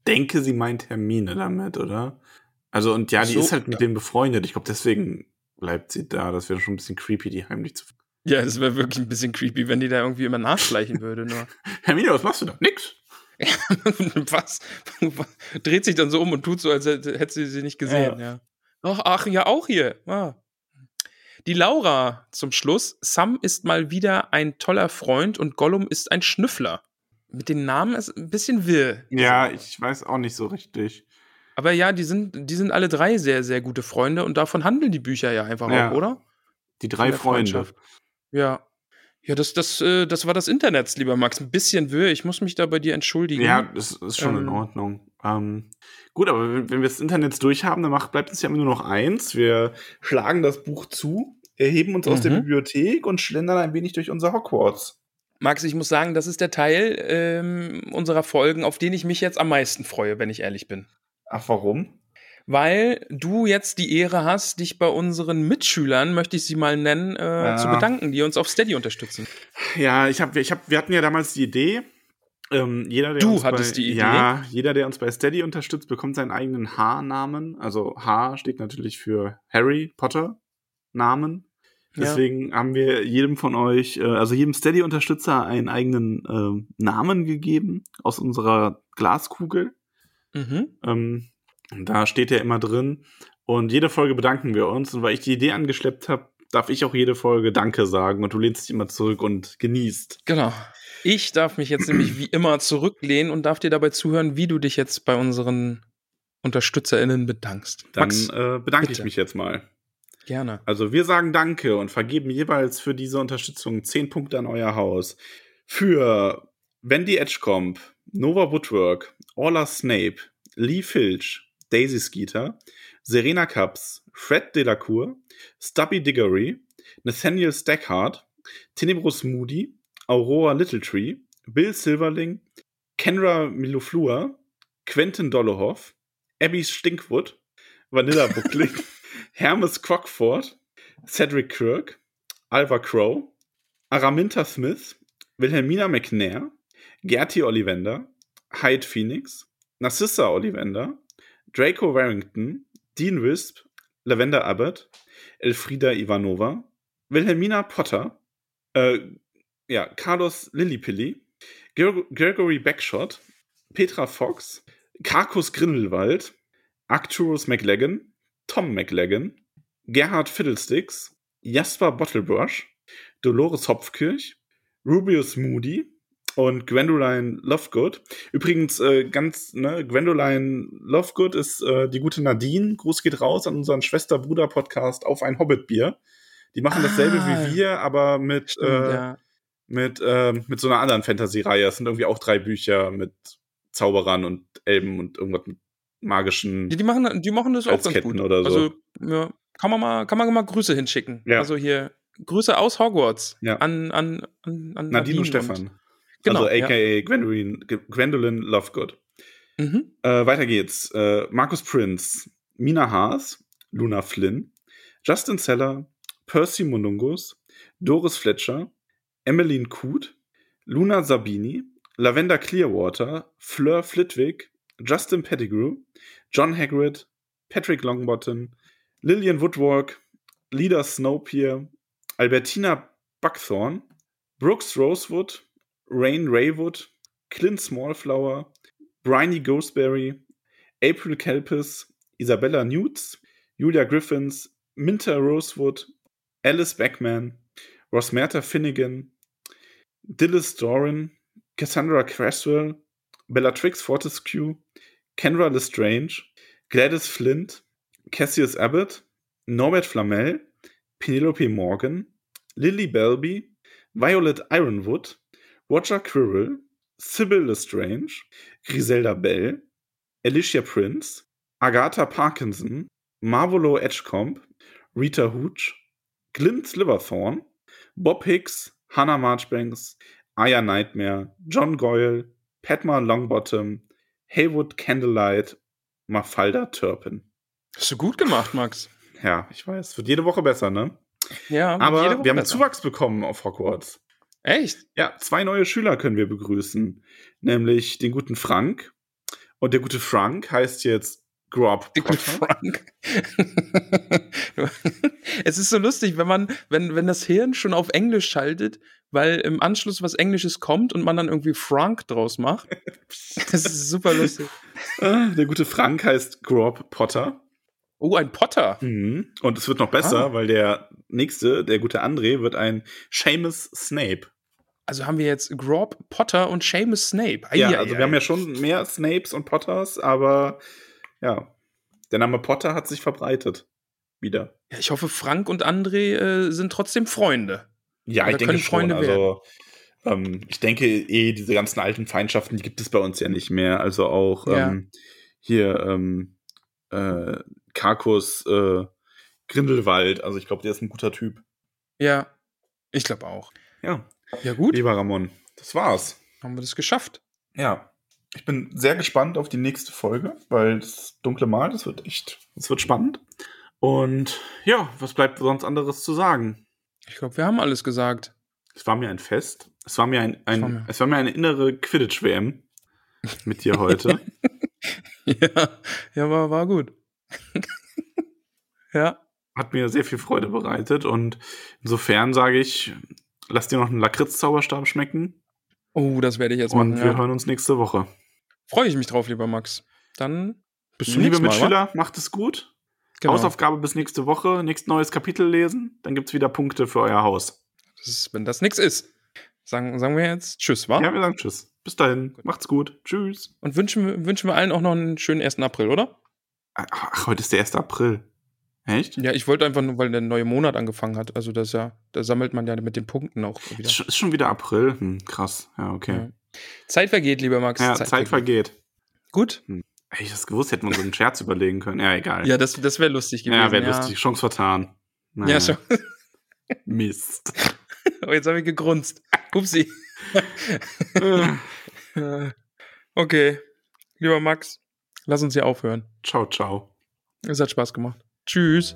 Denke, sie meint Hermine damit, oder? Also, und ja, die So, ist halt mit ja. denen befreundet. Ich glaube, deswegen bleibt sie da. Das wäre schon ein bisschen creepy, die heimlich zu. Ja, es wäre wirklich ein bisschen creepy, wenn die da irgendwie immer nachschleichen würde. Nur. Hermine, was machst du da? Nix. Was? Dreht sich dann so um und tut so, als hätte sie sie nicht gesehen, ja. Ach, ach, ja, auch hier. Ah. Die Laura zum Schluss. Sam ist mal wieder ein toller Freund und Gollum ist ein Schnüffler. Mit den Namen ist ein bisschen wirr. Ja, ich weiß auch nicht so richtig. Aber ja, die sind, die sind alle drei sehr, sehr gute Freunde und davon handeln die Bücher ja einfach Ja. auch, oder? Die drei Freunde. Freundschaft. Ja. Ja, das, das, äh, das war das Internet, lieber Max. Ein bisschen wirr. Ich muss mich da bei dir entschuldigen. Ja, das ist schon in Ähm. Ordnung. Ähm, gut, aber wenn, wenn wir das Internet durch haben, dann macht, bleibt uns ja immer nur noch eins. Wir schlagen das Buch zu, erheben uns aus der Mhm. Bibliothek und schlendern ein wenig durch unser Hogwarts. Max, ich muss sagen, das ist der Teil ähm, unserer Folgen, auf den ich mich jetzt am meisten freue, wenn ich ehrlich bin. Ach, warum? Weil du jetzt die Ehre hast, dich bei unseren Mitschülern, möchte ich sie mal nennen, äh, Ja. zu bedanken, die uns auf Steady unterstützen. Ja, ich hab, ich hab, wir hatten ja damals die Idee. Ähm, jeder, der Du uns hattest bei, die Idee? Ja, jeder, der uns bei Steady unterstützt, bekommt seinen eigenen H-Namen. Also H steht natürlich für Harry Potter Namen. Ja. Deswegen haben wir jedem von euch, äh, also jedem Steady-Unterstützer einen eigenen ähm, Namen gegeben aus unserer Glaskugel. Mhm. Ähm, da steht ja immer drin, Und jede Folge bedanken wir uns. Und weil ich die Idee angeschleppt habe, darf ich auch jede Folge Danke sagen und du lehnst dich immer zurück und genießt. Genau. Ich darf mich jetzt nämlich wie immer zurücklehnen und darf dir dabei zuhören, wie du dich jetzt bei unseren UnterstützerInnen bedankst. Dann Max, äh, bedanke bitte. ich mich jetzt mal. Gerne. Also wir sagen Danke und vergeben jeweils für diese Unterstützung 10 Punkte an euer Haus. Für Wendy Edgecomb, Nova Woodwork, Orla Snape, Lee Filch, Daisy Skeeter, Serena Cups, Fred Delacour, Stubby Diggory, Nathaniel Stackhart, Tenebrous Moody, Aurora Littletree, Bill Silverling, Kenra Miloflua, Quentin Dollehoff, Abby Stinkwood, Vanilla Buckling, Hermes Crockford, Cedric Kirk, Alva Crow, Araminta Smith, Wilhelmina McNair, Gertie Ollivander, Hyde Phoenix, Narcissa Ollivander, Draco Warrington, Dean Wisp, Lavender Abbott, Elfrida Ivanova, Wilhelmina Potter, äh, ja, Carlos Lillipilli, Gregory Backshot, Petra Fox, Karkus Grindelwald, Arcturus McLagan, Tom McLagan, Gerhard Fiddlesticks, Jasper Bottlebrush, Dolores Hopfkirch, Rubius Moody und Gwendoline Lovegood. Übrigens, äh, ganz, ne, Gwendoline Lovegood ist äh, die gute Nadine. Gruß geht raus an unseren Schwester-Bruder-Podcast auf ein Hobbit-Bier. Die machen dasselbe ah, wie wir, aber mit, stimmt, äh, ja. mit, äh, mit so einer anderen Fantasy-Reihe. Es sind irgendwie auch drei Bücher mit Zauberern und Elben und irgendwas mit magischen. Die, die machen, die machen das auch ganz gut. Oder so. Also, ja, kann man mal, kann man mal Grüße hinschicken. Ja. Also hier, Grüße aus Hogwarts ja. an, an, an, an Nadine, Nadine und Stefan. Genau, also aka ja. Gwendolyn, Gwendolyn Lovegood. Mhm. Äh, weiter geht's. Äh, Markus Prince, Mina Haas, Luna Flynn, Justin Seller, Percy Munungus, Doris Fletcher, Emmeline Kuth, Luna Sabini, Lavender Clearwater, Fleur Flitwick, Justin Pettigrew, John Hagrid, Patrick Longbottom, Lillian Woodwork, Lida Snowpier, Albertina Buckthorn, Brooks Rosewood, Rain Raywood, Clint Smallflower, Bryony Ghostberry, April Kelpis, Isabella Newts, Julia Griffins, Minter Rosewood, Alice Beckman, Rosmerta Finnegan, Dillis Doran, Cassandra Cresswell, Bellatrix Fortescue, Kenra Lestrange, Gladys Flint, Cassius Abbott, Norbert Flamel, Penelope Morgan, Lily Belby, Violet Ironwood, Roger Quirrell, Sybil Lestrange, Griselda Bell, Alicia Prince, Agatha Parkinson, Marvolo Edgecomb, Rita Hooch, Glyn Sliverthorne, Bob Hicks, Hannah Marchbanks, Aya Nightmare, John Goyle, Padma Longbottom, Haywood Candlelight, Mafalda Turpin. Hast du gut gemacht, Max. Ja, ich weiß. Wird jede Woche besser, ne? Ja, aber wir haben besser. Zuwachs bekommen auf Hogwarts. Echt? Ja, zwei neue Schüler können wir begrüßen. Nämlich den guten Frank. Und der gute Frank heißt jetzt Grob Der gute Frank. es ist so lustig, wenn man, wenn, wenn das Hirn schon auf Englisch schaltet, weil im Anschluss was Englisches kommt und man dann irgendwie Frank draus macht. Das ist super lustig. Ah, der gute Frank heißt Grob Potter. Oh, ein Potter. Mhm. Und es wird noch besser, ah. weil der nächste, der gute André, wird ein Seamus Snape. Also haben wir jetzt Grob, Potter und Seamus Snape. Ai, ja, ai, also ai. wir haben ja schon mehr Snapes und Potters, aber ja, der Name Potter hat sich verbreitet. Wieder. Ja, ich hoffe, Frank und André äh, sind trotzdem Freunde. Ja, Oder ich denke schon. Also, ähm, ich denke eh, diese ganzen alten Feindschaften, die gibt es bei uns ja nicht mehr. Also auch ja. ähm, hier ähm, äh, Karkus äh, Grindelwald. Also ich glaube, der ist ein guter Typ. Ja, ich glaube auch. Ja. Ja, gut. Lieber Ramon, das war's. Haben wir das geschafft? Ja. Ich bin sehr gespannt auf die nächste Folge, weil das dunkle Mal, das wird echt, das wird spannend. Und ja, was bleibt sonst anderes zu sagen? Ich glaube, wir haben alles gesagt. Es war mir ein Fest. Es war mir ein, ein war mir. es war mir eine innere Quidditch-WM mit dir heute. ja, ja, war, war gut. ja. Hat mir sehr viel Freude bereitet und insofern sage ich, lass dir noch einen Lakritz-Zauberstab schmecken. Oh, das werde ich jetzt machen. Und wir ja. hören uns nächste Woche. Freue ich mich drauf, lieber Max. Dann bis zum nächsten Mal. Liebe Mitschüler, macht es gut. Genau. Hausaufgabe bis nächste Woche, nächstes neues Kapitel lesen, dann gibt es wieder Punkte für euer Haus. Das ist, wenn das nichts ist, sagen, sagen wir jetzt Tschüss, wa? Ja, wir sagen Tschüss. Bis dahin. Gut. Macht's gut. Tschüss. Und wünschen, wünschen wir allen auch noch einen schönen 1. April, oder? Ach, heute ist der 1. April. Echt? Ja, ich wollte einfach nur, weil der neue Monat angefangen hat. Also das ja, da sammelt man ja mit den Punkten auch wieder. Ist schon wieder April. Hm, krass. Ja, okay. Ja. Zeit vergeht, lieber Max. Ja, Zeit, Zeit vergeht. vergeht. Gut. Hm. Hätte ich das gewusst, hätte man so einen Scherz überlegen können. Ja, egal. Ja, das, das wäre lustig gewesen. Ja, wäre ja. lustig. Chance vertan. Naja. Ja, schon. Mist. Oh, jetzt habe ich gegrunzt. Upsi. okay. Lieber Max, lass uns hier aufhören. Ciao, ciao. Es hat Spaß gemacht. Tschüss.